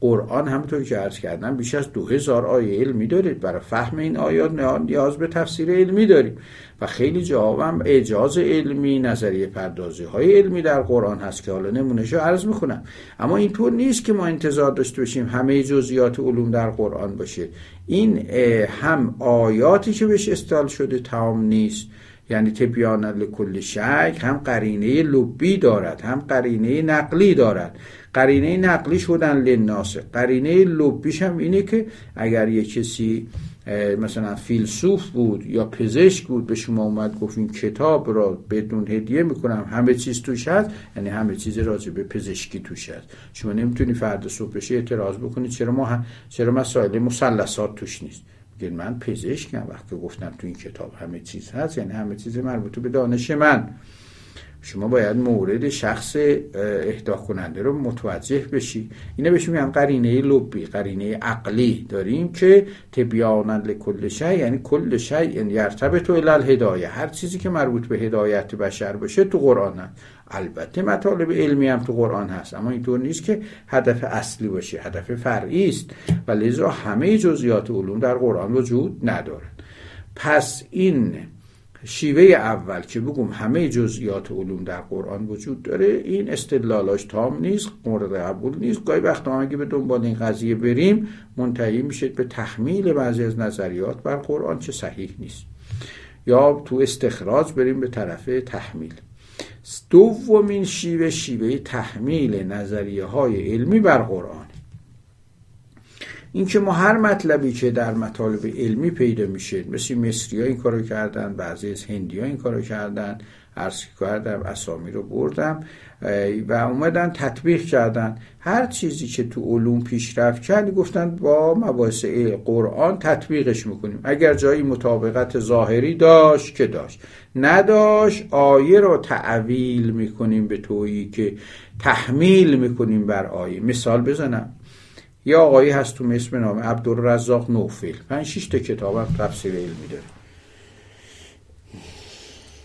Speaker 1: قرآن همونطور که عرض کردم بیش از دو هزار آیه علمی دارید. برای فهم این آیات نیاز به تفسیر علمی داریم. و خیلی جواب هم اعجاز علمی نظریه پردازی های علمی در قرآن هست که حالا نمونهشو عرض می‌کنم. اما اینطور نیست که ما انتظار داشته باشیم همه جزئیات علوم در قرآن باشه. این هم آیاتی که بهش استال شده تمام نیست. یعنی تبیان لکل شک هم قرینه لبی دارد هم قرینه نقلی دارد. قرینه نقلی شدن لناس قرینه لبیش هم اینه که اگر یه کسی مثلا فیلسوف بود یا پزشک بود به شما اومد گفت این کتاب را بدون هدیه می‌کنم همه چیز توش هست؟ یعنی همه چیز راجع به پزشکی توش هست. شما نمی‌تونی فرد صبح بشه اعتراض بکنی چرا ما چرا مسائل مثلثات توش نیست. میگن من پزشکم وقتی گفتم تو این کتاب همه چیز هست یعنی همه چیز مربوط به دانش من. شما باید مورد شخص اهدا کننده رو متوجه بشی. اینه بهش میگن قرینه لبی قرینه عقلی. داریم که تبیانا لکل شی یعنی کل شی یرتبط الی الهدایه. هر چیزی که مربوط به هدایت بشر باشه تو قرآن هست. البته مطالب علمی هم تو قرآن هست. اما اینطور نیست که هدف اصلی باشه هدف فرعی است. و لذا همه جزئیات علوم در قرآن وجود ندارد پس این شیوه اول که بگم همه جزئیات علوم در قرآن وجود داره این استدلالاش تام نیست مورد قبول نیست. گاهی وقت هم اگه به دنبال این قضیه بریم منتهی میشه به تحمیل بعضی از نظریات بر قرآن چه صحیح نیست. یا تو استخراج بریم به طرف تحمیل. دومین شیوه شیوه تحمیل نظریه های علمی بر قرآن. اینکه ما هر مطلبی که در مطالب علمی پیدا میشه مثل مصری ها این کارو کردن بعضی از هندی ها این کارو کردن عرض کردم اسامی رو بردم و اومدن تطبیق کردن. هر چیزی که تو علوم پیشرفت کرد گفتن با مباحث قرآن تطبیقش می‌کنیم. اگر جایی مطابقت ظاهری داشت که داشت؟ نداشت آیه رو تعویل می‌کنیم به تویی که تحمیل می‌کنیم بر آیه. مثال بزنم. یه آقایی هست تو اسم نام عبدالرزاق نوفل پنج شیش تا کتاب هم تفسیر علمی داره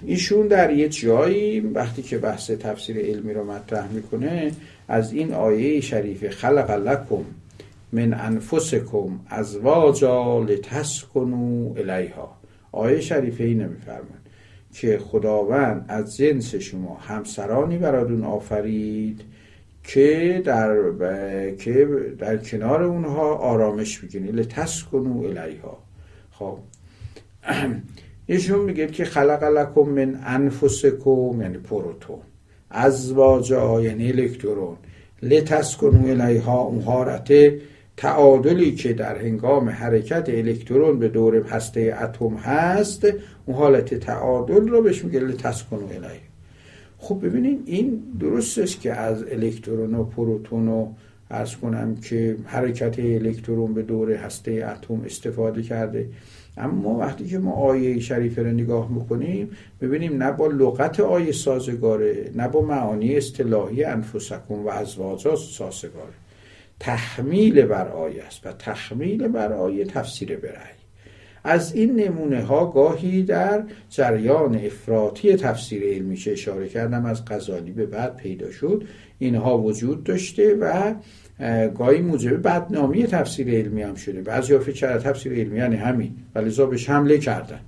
Speaker 1: ایشون در یه جایی وقتی که بحث تفسیر علمی رو مطرح می‌کنه از این آیه شریف خلق لکم من انفسکم ازواجا لتسکنو الیها. آیه شریفه ای نمیفرمند که خداوند از جنس شما همسرانی برادون آفرید که در که در کنار اونها آرامش بگیرید لتسکنو الیها. خب. ایشون میگه که خلق لکم من انفسکم یعنی پروتون. ازواجا یعنی الکترون. لتسکنو الیها اون حالت تعادلی که در هنگام حرکت الکترون به دور هسته اتم هست اون حالت تعادل رو بهش میگه لتسکنو الیها. خب ببینید این درست است که از الکترون و پروتون و ارز کنم که حرکت الکترون به دور هسته اتم استفاده کرده. اما وقتی که ما آیه شریفه رو نگاه می‌کنیم ببینیم نه با لغت آیه سازگاره نه با معانی اصطلاحی انفسکون و ازواجا سازگاره. تحمیل بر آیه است و تحمیل بر آیه تفسیر برای از این نمونه ها گاهی در جریان افراطی تفسیر علمی که اشاره کردم از غزالی به بعد پیدا شد. اینها وجود داشته و گاهی موجب بدنامی تفسیر علمی هم شده. بعضی فکر تفسیر علمی یعنی همین. ولی بهش حمله کردن.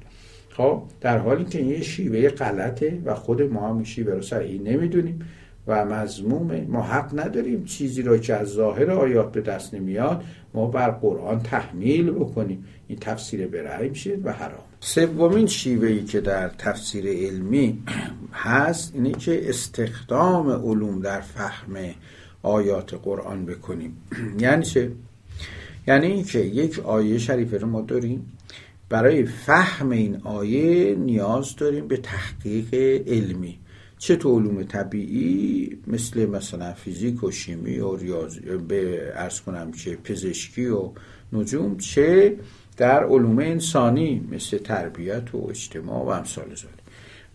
Speaker 1: خب در حالی که این شیوه غلطه و خود ما هم شیوه رو صحیح نمی‌دونیم. و مضمومه. ما حق نداریم چیزی را که از ظاهر آیات به دست نمیاد ما بر قرآن تحمیل بکنیم. این تفسیر برای میشه و حرام. سومین شیوهی که در تفسیر علمی هست اینه که استخدام علوم در فهم آیات قرآن بکنیم. یعنی چه؟ یعنی اینکه یک آیه شریفه رو ما داریم برای فهم این آیه نیاز داریم به تحقیق علمی. چه تو علوم طبیعی؟ مثل مثلا فیزیک و شیمی و ریاضی به ارز کنم که پزشکی و نجوم چه در علوم انسانی مثل تربیت و اجتماع و امثال ذالک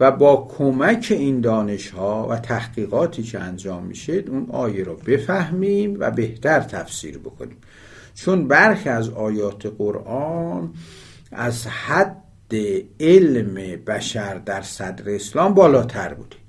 Speaker 1: و با کمک این دانش ها و تحقیقاتی که انجام میشه اون آیه رو بفهمیم و بهتر تفسیر بکنیم. چون برخی از آیات قرآن از حد علم بشر در صدر اسلام بالاتر بوده.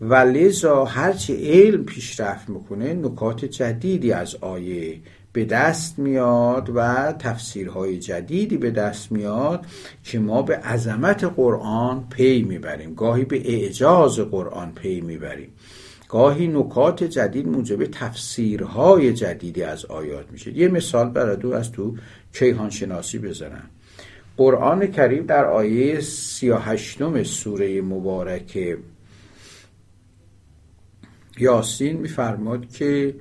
Speaker 1: و لذا هرچی علم پیشرفت می‌کنه نکات جدیدی از آیه به دست میاد و تفسیرهای جدیدی به دست میاد که ما به عظمت قرآن پی می‌بریم. گاهی به اعجاز قرآن پی می‌بریم. گاهی نکات جدید موجب تفسیرهای جدیدی از آیات میشه. یه مثال برای دو از تو کیهان شناسی بزنم. قرآن کریم در آیه 38 سوره مبارک یاسین میفرماد که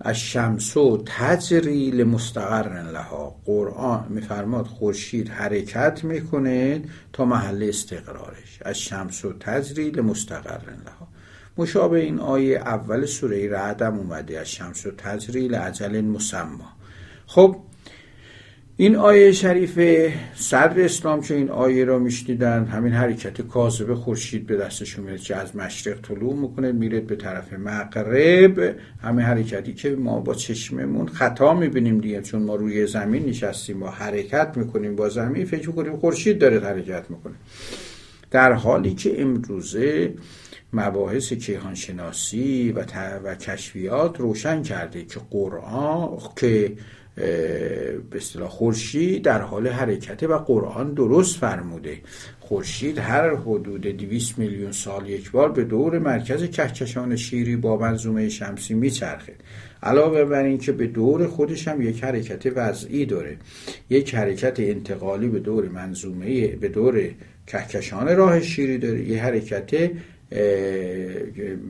Speaker 1: از شمسو تجری لمستقر لها. قرآن میفرماد خورشید حرکت می‌کنه تا محل استقرارش. از شمسو تجری لمستقر لها. مشابه این آیه اول سوره رعدم اومده از شمس و تجری لعجل مسما خب این آیه شریف صدر اسلام که این آیه را میشنیدن؟ همین حرکت کاذب خورشید به دستشون میاد که از مشرق طلوع می‌کنه میره به طرف مغرب. همین حرکتی که ما با چشممون خطا می‌بینیم دیگه چون ما روی زمین نشستیم با حرکت می‌کنیم با زمین فکر کنیم خورشید داره حرکت می‌کنه. در حالی که امروزه مباحث کیهانشناسی و, و کشفیات روشن کرده که قرآن که به اصطلاح خورشید در حال حرکته و قرآن درست فرموده. خورشید هر حدود 200 میلیون سال یک بار به دور مرکز کهکشان شیری با منظومه شمسی میچرخه. علاوه بر اینکه به دور خودش هم یک حرکت وضعی داره. یک حرکت انتقالی به دور منظومه به دور کهکشان راه شیری داره. یک حرکت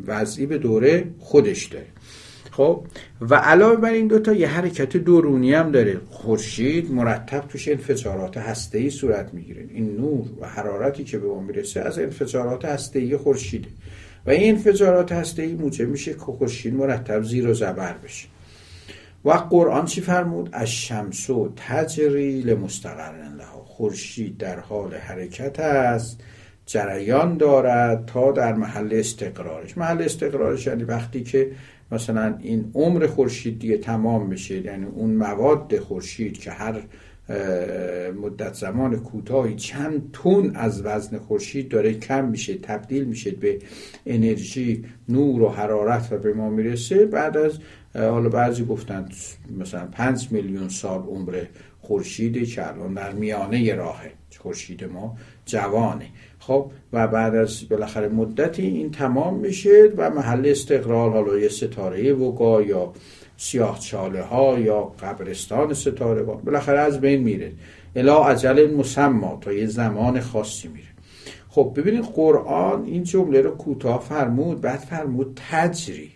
Speaker 1: وضعی به دوره خودش داره. خب و علاوه بر این دوتا یه حرکت درونی هم داره. خورشید مرتب توش انفجارات هسته‌ای صورت می‌گیره. این نور و حرارتی که به ما می‌رسه از انفجارات هسته‌ای خورشیده. و این انفجارات هسته‌ای موجب میشه که خورشید مرتب زیر و زبر بشه. و قرآن چی فرمود؟ از شمس و تجری لمستقر لها. خورشید در حال حرکت است. جریان دارد تا در محل استقرارش. محل استقرارش یعنی وقتی که مثلا این عمر خورشید دیگه تمام بشه یعنی اون مواد خورشید که هر مدت زمان کوتاهی چند تون از وزن خورشید داره کم میشه تبدیل میشه به انرژی نور و حرارت و به ما می‌رسه. بعد از حالا بعضی گفتن مثلا پنج میلیون سال عمر خورشید که الان در میانه راهه خورشید ما جوانه. خب و بعد از بالاخره مدتی این تمام میشه و محل استقرار حالا یه ستاره وگا یا سیاه چاله ها یا قبرستان ستاره ها بالاخره از بین میره. الا عجل مسما تا یه زمان خاصی میره. خب ببینید قرآن این جمله رو کوتاه فرمود بعد فرمود تجری.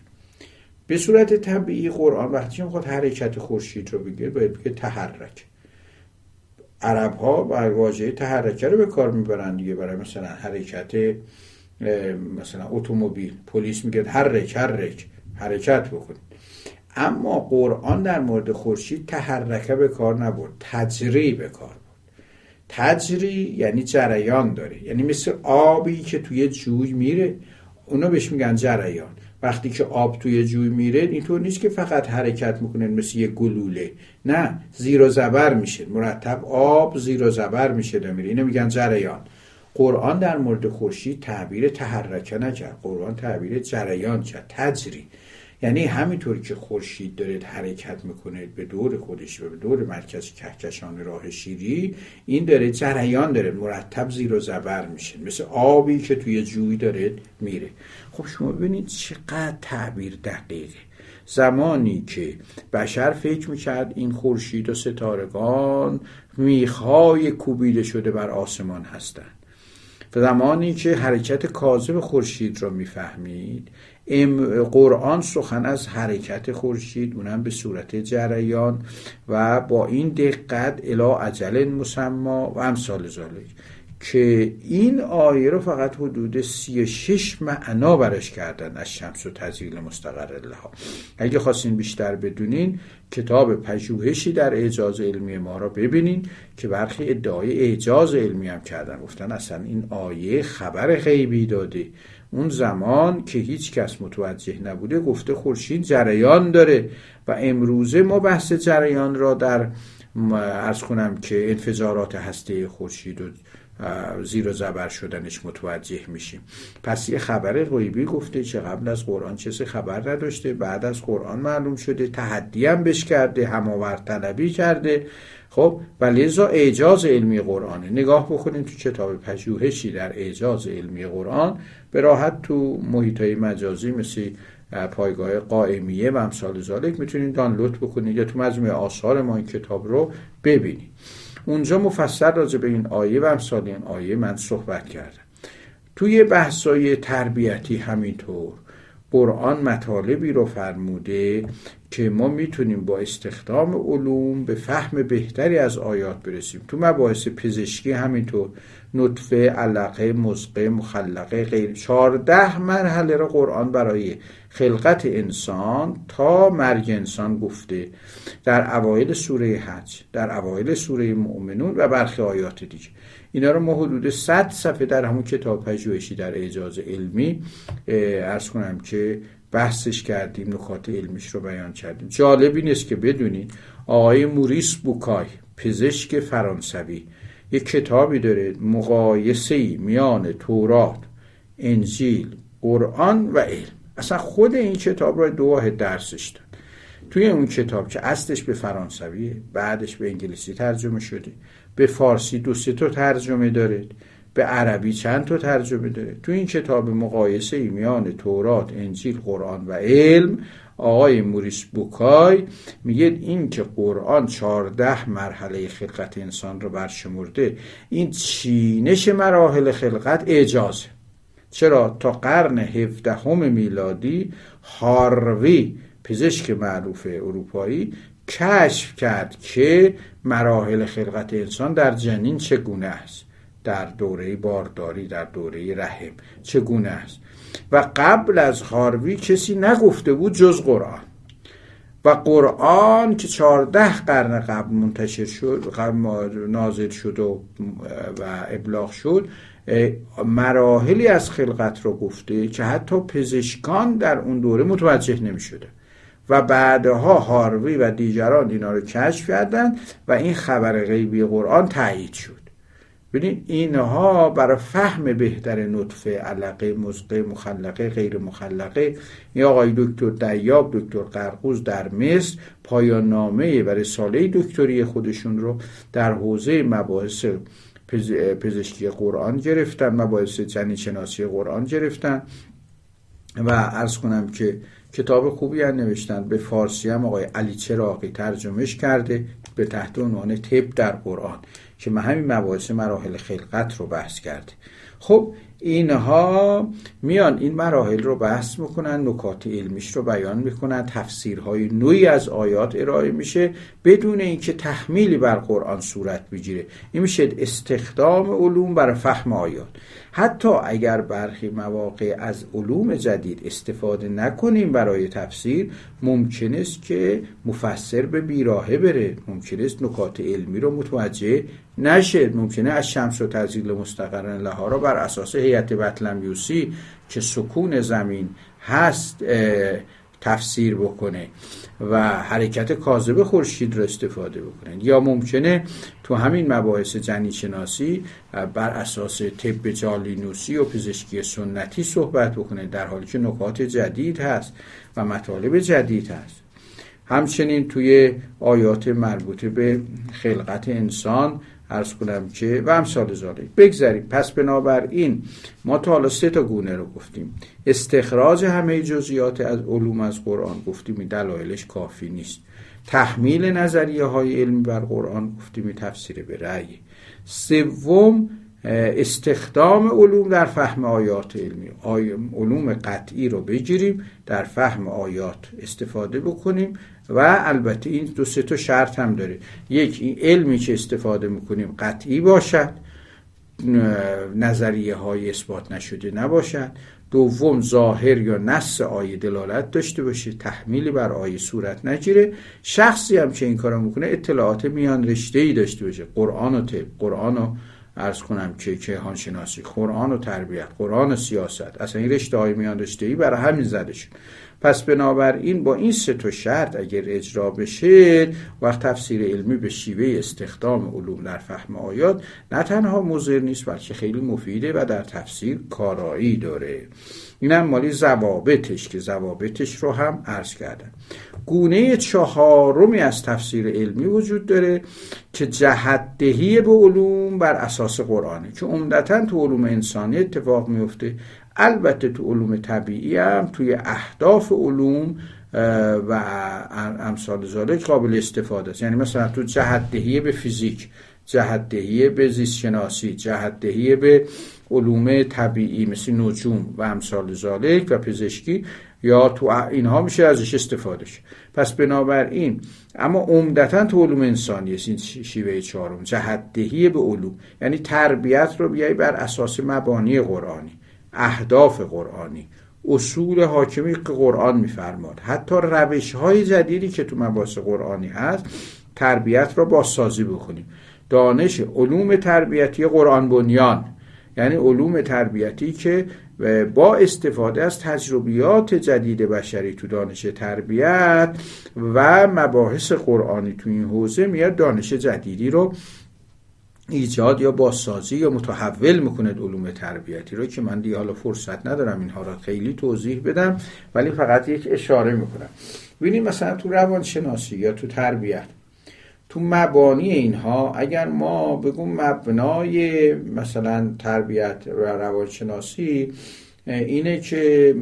Speaker 1: به صورت طبیعی قرآن وقتی می‌خواد حرکت خورشید رو بگه باید بگه تحرک. عرب ها واژه تحرکه رو به کار می‌برن دیگه برای مثلا حرکت مثلا اتومبیل. پلیس میگه حرک حرک حرکت بکن. اما قرآن در مورد خورشید تحرکه به کار نبرد تجری به کار برد. تجری یعنی جریان داره. یعنی مثل آبی که توی جوی میره اونا بهش میگن جریان. وقتی که آب توی جوی میره اینطور نیست که فقط حرکت می‌کنه مثل یه گلوله. نه زیر و زبر میشه. مرتب آب زیر و زبر میشه میره. اینو میگن جریان. قرآن در مورد خورشید تعبیر تحرکه نکرد. قرآن تعبیر جریان کرد. تجری. یعنی همینطور که خورشید داره حرکت می‌کنه به دور خودش و به دور مرکز کهکشان راه شیری این داره جریان داره. مرتب زیر و زبر میشه. مثل آبی که توی جوی داره میره. خب شما ببینید چقدر تعبیر دقیقه. زمانی که بشر فکر می‌کرد این خورشید و ستارگان میخهای کوبیده شده بر آسمان هستند. زمانی که حرکت کاذب خورشید را می‌فهمید قرآن سخن از حرکت خورشید اونم به صورت جریان و با این دقت الا عجل مسما و امثال ذالک که این آیه رو فقط حدود سی شش معنا برش کردن از شمس و تزیل مستقر لها اگه خواستین بیشتر بدونین کتاب پژوهشی در اعجاز علمی ما را ببینین که برخی ادعای اعجاز علمی هم کردن. گفتن اصلا این آیه خبر غیبی داده. اون زمان که هیچ کس متوجه نبوده گفته خورشید جریان داره و امروزه ما بحث جریان را در ارز کنم که انفجارات هسته خورشید و زیر و زبر شدنش متوجه میشیم. پس یه خبر غیبی گفته که قبل از قرآن چیزی خبر نداشته بعد از قرآن معلوم شده تحدی هم بش کرده هماورد طلبی کرده. خب و لذا اعجاز علمی قرآنه. نگاه بکنیم تو کتاب پژوهشی در اعجاز علمی قرآن. به راحت تو محیط های مجازی مثل پایگاه قائمیه و امثال ذالک می‌تونید دانلود بکنید یا تو مجموعه آثار ما این کتاب رو ببینید. اونجا مفصل راجع به این آیه و امثال این آیه من صحبت کردم. توی بحثای تربیتی همینطور قرآن مطالبی رو فرموده که ما می‌تونیم با استخدام علوم به فهم بهتری از آیات برسیم. تو مباحث پزشکی همینطور نطفه علقه مزقه مخلقه غیر. چهارده مرحله رو قرآن برای خلقت انسان تا مرگ انسان گفته در اوایل سوره حج در اوایل سوره مؤمنون و برخی آیات دیگه. اینا رو ما حدود 100 صفحه در همون کتاب پژوهشی در اعجاز علمی ارز کنم که بحثش کردیم نکات علمیش رو بیان کردیم. جالب این است که بدونید آقای موریس بوکای پزشک فرانسوی یک کتابی داره مقایسه میان تورات انجیل قرآن و علم. اصلا خود این کتاب رو دو واحد درسش داد. توی اون کتاب که اصلش به فرانسویه بعدش به انگلیسی ترجمه شده. به فارسی دو سه تا ترجمه داره. به عربی چند تا ترجمه داره. تو این کتاب مقایسه ای میان تورات انجیل قرآن و علم آقای موریس بوکای میگه این که قرآن چهارده مرحله خلقت انسان رو برشمرده این چینش مراحل خلقت اعجازه. چرا؟ تا قرن هفدهم میلادی هاروی پزشک معروف اروپایی کشف کرد که مراحل خلقت انسان در جنین چگونه است؟ در دوره بارداری در دوره رحم چگونه است؟ و قبل از هاروی کسی نگفته بود جز قرآن. و قرآن که چهارده قرن قبل منتشر شد نازل شد و, و ابلاغ شد مراحلی از خلقت رو گفته که حتی پزشکان در اون دوره متوجه نمی شده و بعدها هاروی و دیگران اینا رو کشف کردن و این خبر غیبی قرآن تایید شد. ببینید اینها برای فهم بهتر نطفه علقه مزقه مخلقه غیر مخلقه. این آقای دکتر دیاب دکتر قرقوز در مصر پایان نامه و رساله دکتری خودشون رو در حوزه مباحث پزشکی قرآن گرفتن مباحث جنین شناسی قرآن گرفتن. و ارز کنم که کتاب خوبی هم نوشتن. به فارسی هم آقای علی چراقی ترجمهش کرده به تحت عنوان تب در قرآن. که همین مباحث مراحل خلقت رو بحث کرده خب اینها میان این مراحل رو بحث می‌کنن نکات علمیش رو بیان می‌کنن تفسیرهای نوعی از آیات ارائه میشه بدون اینکه تحمیلی بر قرآن صورت بگیره. این میشه استخدام علوم برای فهم آیات. حتی اگر برخی مواقع از علوم جدید استفاده نکنیم برای تفسیر ممکن است که مفسر به بیراهه بره. ممکن است نکات علمی رو متوجه نشه ممکنه از شمس و تزیل مستقرن لها را بر اساس هیئت بطلمیوسی که سکون زمین هست تفسیر بکنه و حرکت کاذب خورشید رو استفاده بکنن یا ممکنه تو همین مباحث جنین شناسی بر اساس طب جالینوسی و پزشکی سنتی صحبت بکنه در حالی که نکات جدید هست و مطالب جدید هست. همچنین توی آیات مربوطه به خلقت انسان ارز کنم که و امثال ذالک بگذاریم. پس بنابراین ما تا حالا سه تا گونه رو گفتیم. استخراج همه جزئیات از علوم از قرآن گفتیم. دلایلش کافی نیست. تحمیل نظریه های علمی بر قرآن گفتیم. تفسیر به رأی. سوم استخدام علوم در فهم آیات علمی. علوم قطعی رو بگیریم در فهم آیات استفاده بکنیم. و البته این دو سه تا شرط هم داره. یک این علمی که استفاده می‌کنیم قطعی باشد نظریه های اثبات نشده نباشد. دوم ظاهر یا نص آیه دلالت داشته باشه تحمیلی بر آیه صورت نگیره. شخصی هم که این کارو می‌کنه اطلاعات میان رشته ای داشته باشه. قرآن و طب قرآن و ارز کنم که کیهان شناسی قرآن و تربیت قرآن و سیاست. اصلا این رشته های میان رشته ای برای همین زده شد. پس بنابراین با این سه تا شرط اگر اجرا بشه وقت تفسیر علمی به شیوه استخدام علوم در فهم آیات نه تنها مضر نیست بلکه خیلی مفیده و در تفسیر کارایی داره. اینم مالی زوابتش که زوابتش رو هم عرض کردم. گونه چهارمی از تفسیر علمی وجود داره که جهدهی به علوم بر اساس قرآنه که عمدتا تو علوم انسانی اتفاق میفته. البته تو علوم طبیعی هم توی اهداف علوم و امثال ذالک قابل استفاده است. یعنی مثلا تو جهدهی به فیزیک جهدهی به زیست شناسی جهدهی به علوم طبیعی مثل نجوم و امثال ذالک و پزشکی یا تو اینها میشه ازش استفاده شه پس بنابراین اما عمدتا تو علوم انسانی است این شیوه چهارم جهدهی به علوم. یعنی تربیت رو بیای بر اساس مبانی قرآنی. اهداف قرآنی. اصول حاکمی که قرآن میفرماد. حتی روش های جدیدی که تو مباحث قرآنی هست تربیت را بازسازی بکنیم. دانش علوم تربیتی قرآن بنیان. یعنی علوم تربیتی که با استفاده از تجربیات جدید بشری تو دانش تربیت و مباحث قرآنی تو این حوزه میاد دانش جدیدی رو ایجاد یا بازسازی یا متحول می‌کنه علوم تربیتی رو که من دیگه حالا فرصت ندارم اینها رو خیلی توضیح بدم ولی فقط یک اشاره می‌کنم. ببینید مثلا تو روانشناسی یا تو تربیت تو مبانی اینها اگر ما بگم مبنای مثلا تربیت و روانشناسی اینه که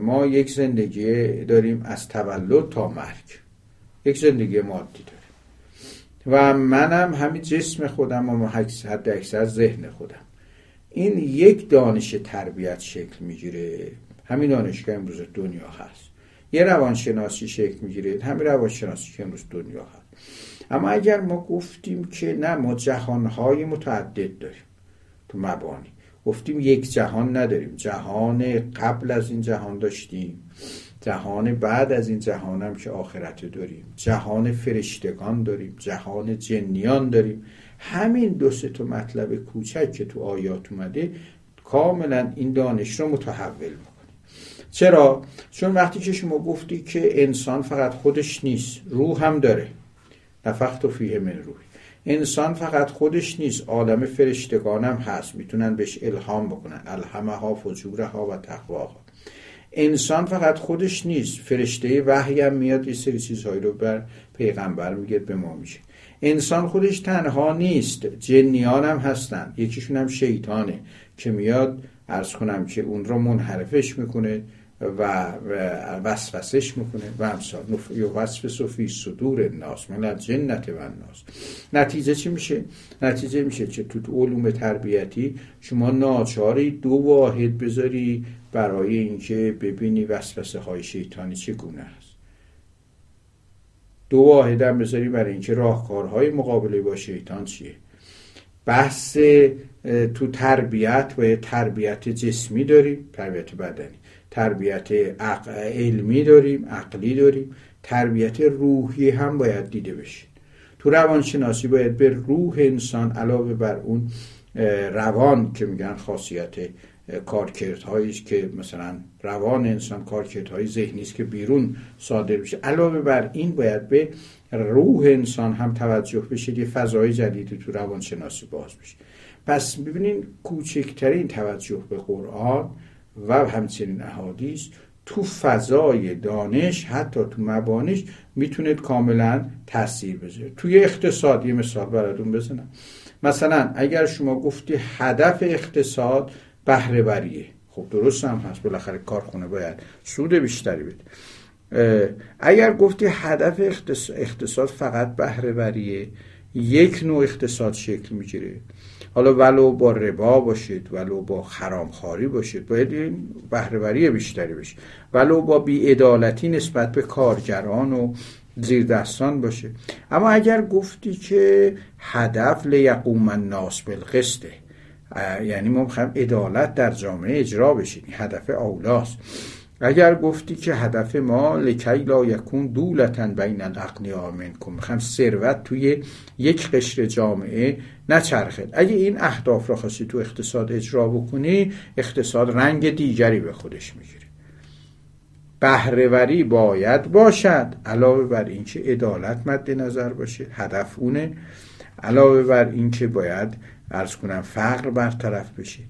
Speaker 1: ما یک زندگی داریم از تولد تا مرگ. یک زندگی مادی داریم. و منم همین جسم خودم و حد اکثر ذهن خودم. این یک دانش تربیت شکل می‌گیره. همین دانش که امروز دنیا هست. یه روانشناسی شکل می‌گیره. همین روانشناسی که امروز دنیا هست. اما اگر ما گفتیم که نه ما جهانهای متعدد داریم تو مبانی. گفتیم یک جهان نداریم. جهان قبل از این جهان داشتیم. جهان بعد از این جهانم که آخرت داریم. جهان فرشتگان داریم جهان جنیان داریم. همین دو سه تا مطلب کوچک که تو آیات اومده کاملا این دانش رو متحول می‌کنه. چرا؟ چون وقتی که شما گفتی که انسان فقط خودش نیست روح هم داره. نفخت و فیه من روح. انسان فقط خودش نیست عالم فرشتگانم هست. می‌تونن بهش الهام بکنن. الهمه ها فجوره ها و ها انسان فقط خودش نیست. فرشته وحی هم میاد یه سری چیزهایی رو بر پیغمبر میگه به ما میشه. انسان خودش تنها نیست. جنیان هم هستن. یکیشون هم شیطانه که میاد ارز کنم که اون رو منحرفش می‌کنه. و وسوسش می‌کنه و امثال وصف صفی صدور ناس من جنت و ناس نتیجه چی میشه؟ نتیجه میشه که تو علوم تربیتی شما ناچاری دو واحد بذاری برای اینکه ببینی وسوسه های شیطانی چگونه هست دو واحد هم بذاری برای اینکه راهکارهای مقابله با شیطان چیه؟ بحث تو تربیت و تربیت جسمی داریم تربیت بدنی. تربیت علمی داریم عقلی داریم. تربیت روحی هم باید دیده بشه تو روانشناسی باید به روح انسان علاوه بر اون روان که میگن خاصیت کارکردهایی که مثلا روان انسان کارکردهای ذهنی است که بیرون صادر بشه علاوه بر این باید به روح انسان هم توجه بشه یه فضای جدیدی تو روانشناسی باز بشه. پس ببینین کوچکترین توجه به قرآن و همچنین احادیث تو فضای دانش حتی تو مبانش می‌تونه کاملا تاثیر بذاره توی اقتصاد یه مثال براتون بزنم. مثلا اگر شما گفتی هدف اقتصاد بهره بریه خب درست هم هست. بالاخره کارخونه باید سود بیشتری بده. اگر گفتی هدف اقتصاد فقط بهره بریه یک نوع اقتصاد شکل می‌گیره. حالا ولو با ربا باشید ولو با خرامخاری باشید باید این بهرهوری بیشتری بشه. ولو با بیعدالتی نسبت به کارگران و زیردستان باشه. اما اگر گفتی که هدف لیقوم الناس بالقسطه یعنی ما می‌خوایم عدالت در جامعه اجرا بشه هدف اولاست. اگر گفتی که هدف ما لکی لا یکون دولتن بین الاغنیا منکم. می‌خوام ثروت توی یک قشر جامعه نچرخد اگه این اهداف را خواستی تو اقتصاد اجرا بکنی اقتصاد رنگ دیگری به خودش می‌گیره. بهرهوری باید باشد علاوه بر اینکه عدالت مد نظر باشه هدف اونه. علاوه بر اینکه باید ارز کنم فقر برطرف بشه.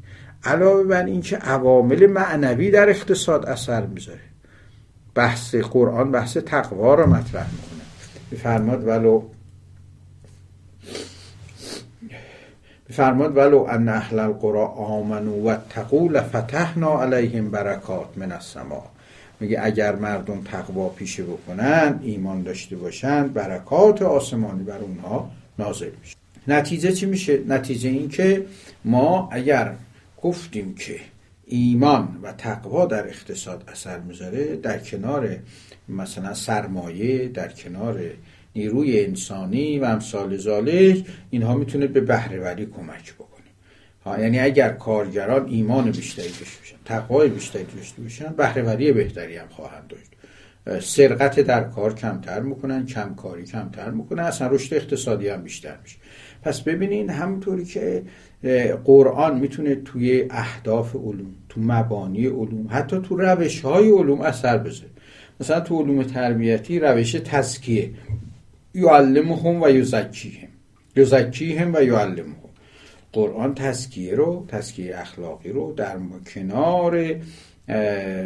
Speaker 1: علاوه بر اینکه عوامل معنوی در اقتصاد اثر می‌ذاره. بحث قرآن بحث تقوا رو مطرح می‌کنه. بفرماد ولو بفرماد ولو ان اهل القرى آمنوا و تقول فتحنا علیهم برکات من السما میگه اگر مردم تقوا پیشه بکنن ایمان داشته باشن برکات آسمانی بر اونها نازل میشه. نتیجه چی میشه؟ نتیجه این که ما اگر گفتیم که ایمان و تقوا در اقتصاد اثر می‌ذاره در کنار مثلا سرمایه در کنار نیروی انسانی و امثال زالش اینها می‌تونه به بهرهوری کمک بکنه. ها یعنی اگر کارگران ایمان بیشتری داشته باشن تقوای بیشتری داشته باشن بهرهوری بهتری هم خواهند داشت. سرقت در کار کمتر می‌کنن کمکاری کمتر می‌کنن اصلا رشد اقتصادی هم بیشتر میشه. پس ببینین همونطوری که قرآن می‌تونه توی اهداف علوم تو مبانی علوم حتی تو روش های علوم اثر بذاره. مثلا تو علوم تربیتی روش تزکیه. یعلمهم و یزکیهم. یزکیهم و یعلمهم. قرآن تزکیه رو تزکیه اخلاقی رو در کنار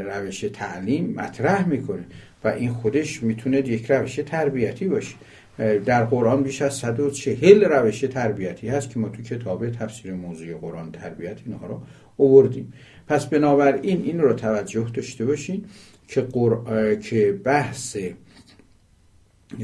Speaker 1: روش تعلیم مطرح می‌کنه. و این خودش می‌تونه یک روش تربیتی باشه. در قرآن بیش از 140 روش تربیتی هست که ما تو کتاب تفسیر موضوع قرآن تربیت اینها رو اووردیم پس بنابراین این رو توجه داشته باشین که, که بحث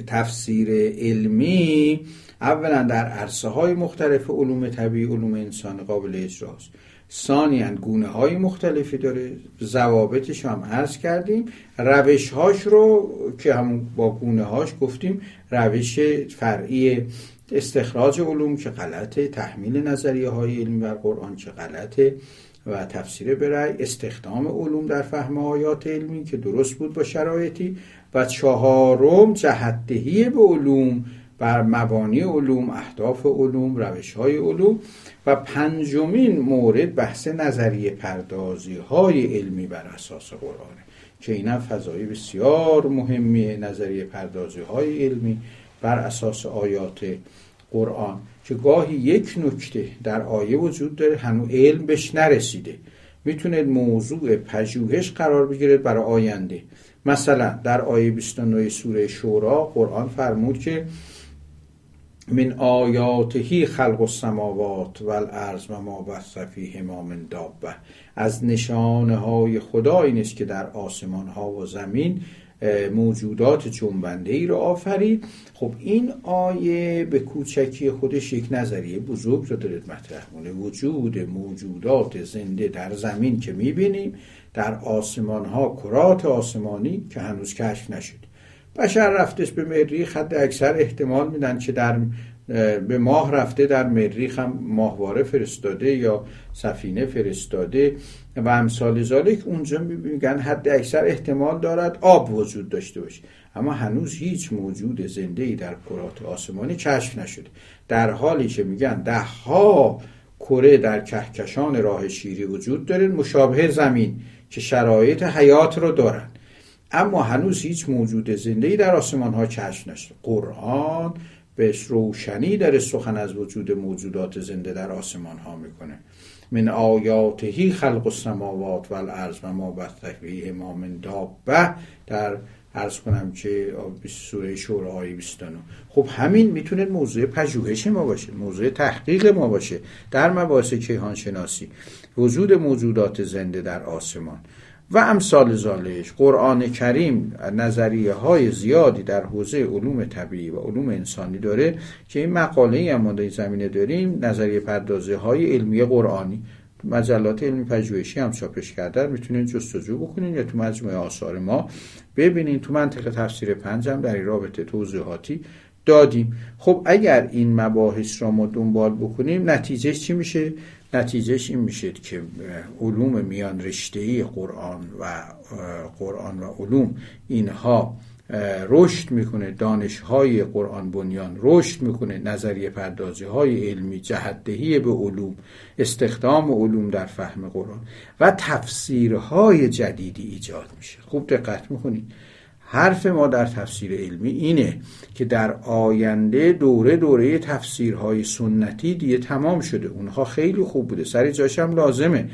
Speaker 1: تفسیر علمی اولا در عرصه های مختلف علوم طبیعی علوم انسان قابل اجراست ثانیا گونه های مختلفی داره. ضوابطش هم عرض کردیم. روش هاش رو که همون با گونه هاش گفتیم روش فرعی استخراج علوم که غلطه تحمیل نظریه های علمی بر قرآن که غلطه و تفسیر برای استخدام علوم در فهم آیات علمی که درست بود با شرایطی. و چهارم جهدهی به علوم بر مبانی علوم اهداف علوم روش های علوم و پنجمین مورد بحث نظریه پردازی های علمی بر اساس قرآنه که اینا فضایی بسیار مهمیه نظریه پردازی های علمی بر اساس آیات قرآن که گاهی یک نکته در آیه وجود داره هنوز علم بهش نرسیده. می‌تونه موضوع پژوهش قرار بگیره برای آینده. مثلا در آیه 29 سوره شورا قرآن فرمود که من آیاتهی خلق السماوات و الارض و ما بث فیهما من دابه. از نشانه های خدا این که در آسمان ها و زمین موجودات جنبنده ای رو آفرید. خب این آیه به کوچکی خودش یک نظریه بزرگ رو دارد مطرح مونه وجود موجودات زنده در زمین که می‌بینیم در آسمان ها کرات آسمانی که هنوز کشف نشد. بشر رفتش به مریخ. حد اکثر احتمال میدن که در به ماه رفته در مریخ هم ماهواره فرستاده یا سفینه فرستاده. و امثال ذالک اونجا میگن حد اکثر احتمال دارد آب وجود داشته باشه. اما هنوز هیچ موجود زنده ای در کرات آسمانی کشف نشده. در حالی که میگن ده ها کره در کهکشان راه شیری وجود داره مشابه زمین که شرایط حیات رو دارن. اما هنوز هیچ موجود زنده ای در آسمان ها کشف نشده قرآن به روشنی در سخن از وجود موجودات زنده در آسمان ها می‌کنه. من آیاتهی خلق السماوات و الارض و ما بث ما من دابه در ارز کنم که سوره شورا آیه 29 خب همین می‌تونه موضوع پژوهش ما باشه موضوع تحقیق ما باشه در مباحث کیهان شناسی وجود موجودات زنده در آسمان. و امثال زالش. قرآن کریم نظریه های زیادی در حوزه علوم طبیعی و علوم انسانی داره که این مقاله هم ما زمینه داریم نظریه پردازه های علمی قرآنی. مجلات علمی پژوهشی هم چاپش کردن. می‌تونید جستجو بکنین یا تو مجموعه آثار ما ببینین. تو منطقه تفسیر پنجم در رابطه توضیحاتی دادیم. خب اگر این مباحث را ما دنبال بکنیم نتیجه چی میشه؟ نتیجهش این میشه که علوم میان رشتهی قرآن و قرآن و علوم اینها رشد می‌کنه دانش های قرآن بنیان رشد می‌کنه نظریه پردازی های علمی جهدهی به علوم استخدام علوم در فهم قرآن و تفسیرهای جدیدی ایجاد میشه. خوب دقت می‌کنید. حرف ما در تفسیر علمی اینه که در آینده دوره دوره تفسیرهای سنتی دیگه تمام شده. اونها خیلی خوب بوده. سر جاش لازمه.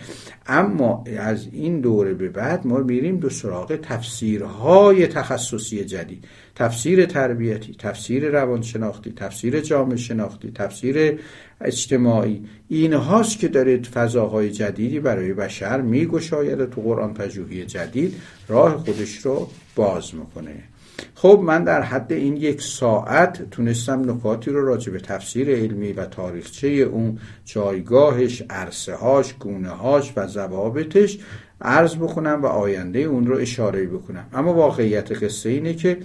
Speaker 1: اما از این دوره به بعد ما میریم دو سراغ تفسیرهای تخصصی جدید. تفسیر تربیتی تفسیر روانشناختی تفسیر جامعه شناختی تفسیر اجتماعی. این هاست که داره فضاهای جدیدی برای بشر میگشاید تو قرآن پژوهی جدید راه خودش رو باز می‌کنه. خب من در حد این یک ساعت تونستم نکاتی رو راجع به تفسیر علمی و تاریخچه اون جایگاهش عرصه هاش گونه هاش و ضوابطش عرض بکنم و آینده اون رو اشاره بکنم. اما واقعیت قصه اینه که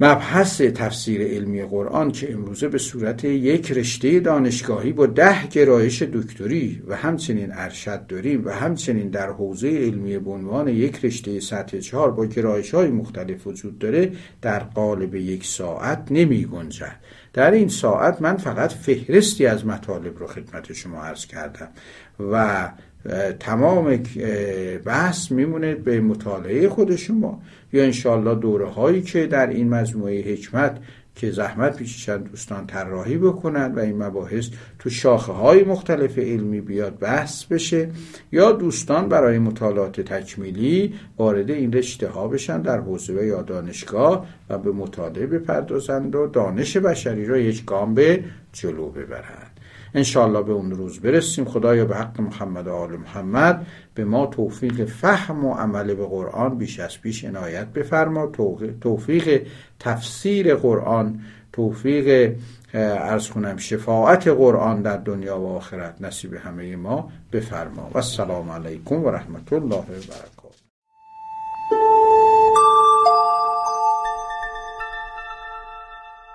Speaker 1: مبحث تفسیر علمی قرآن که امروزه به صورت یک رشته دانشگاهی با ده گرایش دکتری و همچنین ارشد داریم و همچنین در حوزه علمی به عنوان یک رشته سطح چهار با گرایش های مختلف وجود داره در قالب یک ساعت نمی گنجد. در این ساعت من فقط فهرستی از مطالب رو خدمت شما عرض کردم و تمام بحث میمونه به مطالعه خود شما. یا انشالله دوره هایی که در این مجموعه حکمت که زحمت پیشیشن دوستان طراحی بکنن و این مباحث تو شاخه های مختلف علمی بیاد بحث بشه یا دوستان برای مطالعات تکمیلی وارد این رشته ها بشن در حوزه یا دانشگاه و به مطالعه بپردازند و دانش بشری را یک گام به جلو ببرند. انشاءالله به اون روز برسیم. خدایا به حق محمد و آل محمد به ما توفیق فهم و عمل به قرآن بیش از پیش عنایت بفرما. توفیق تفسیر قرآن توفیق ارز کنم شفاعت قرآن در دنیا و آخرت نصیب همه ما بفرما. و السلام علیکم و رحمت الله و برکاته.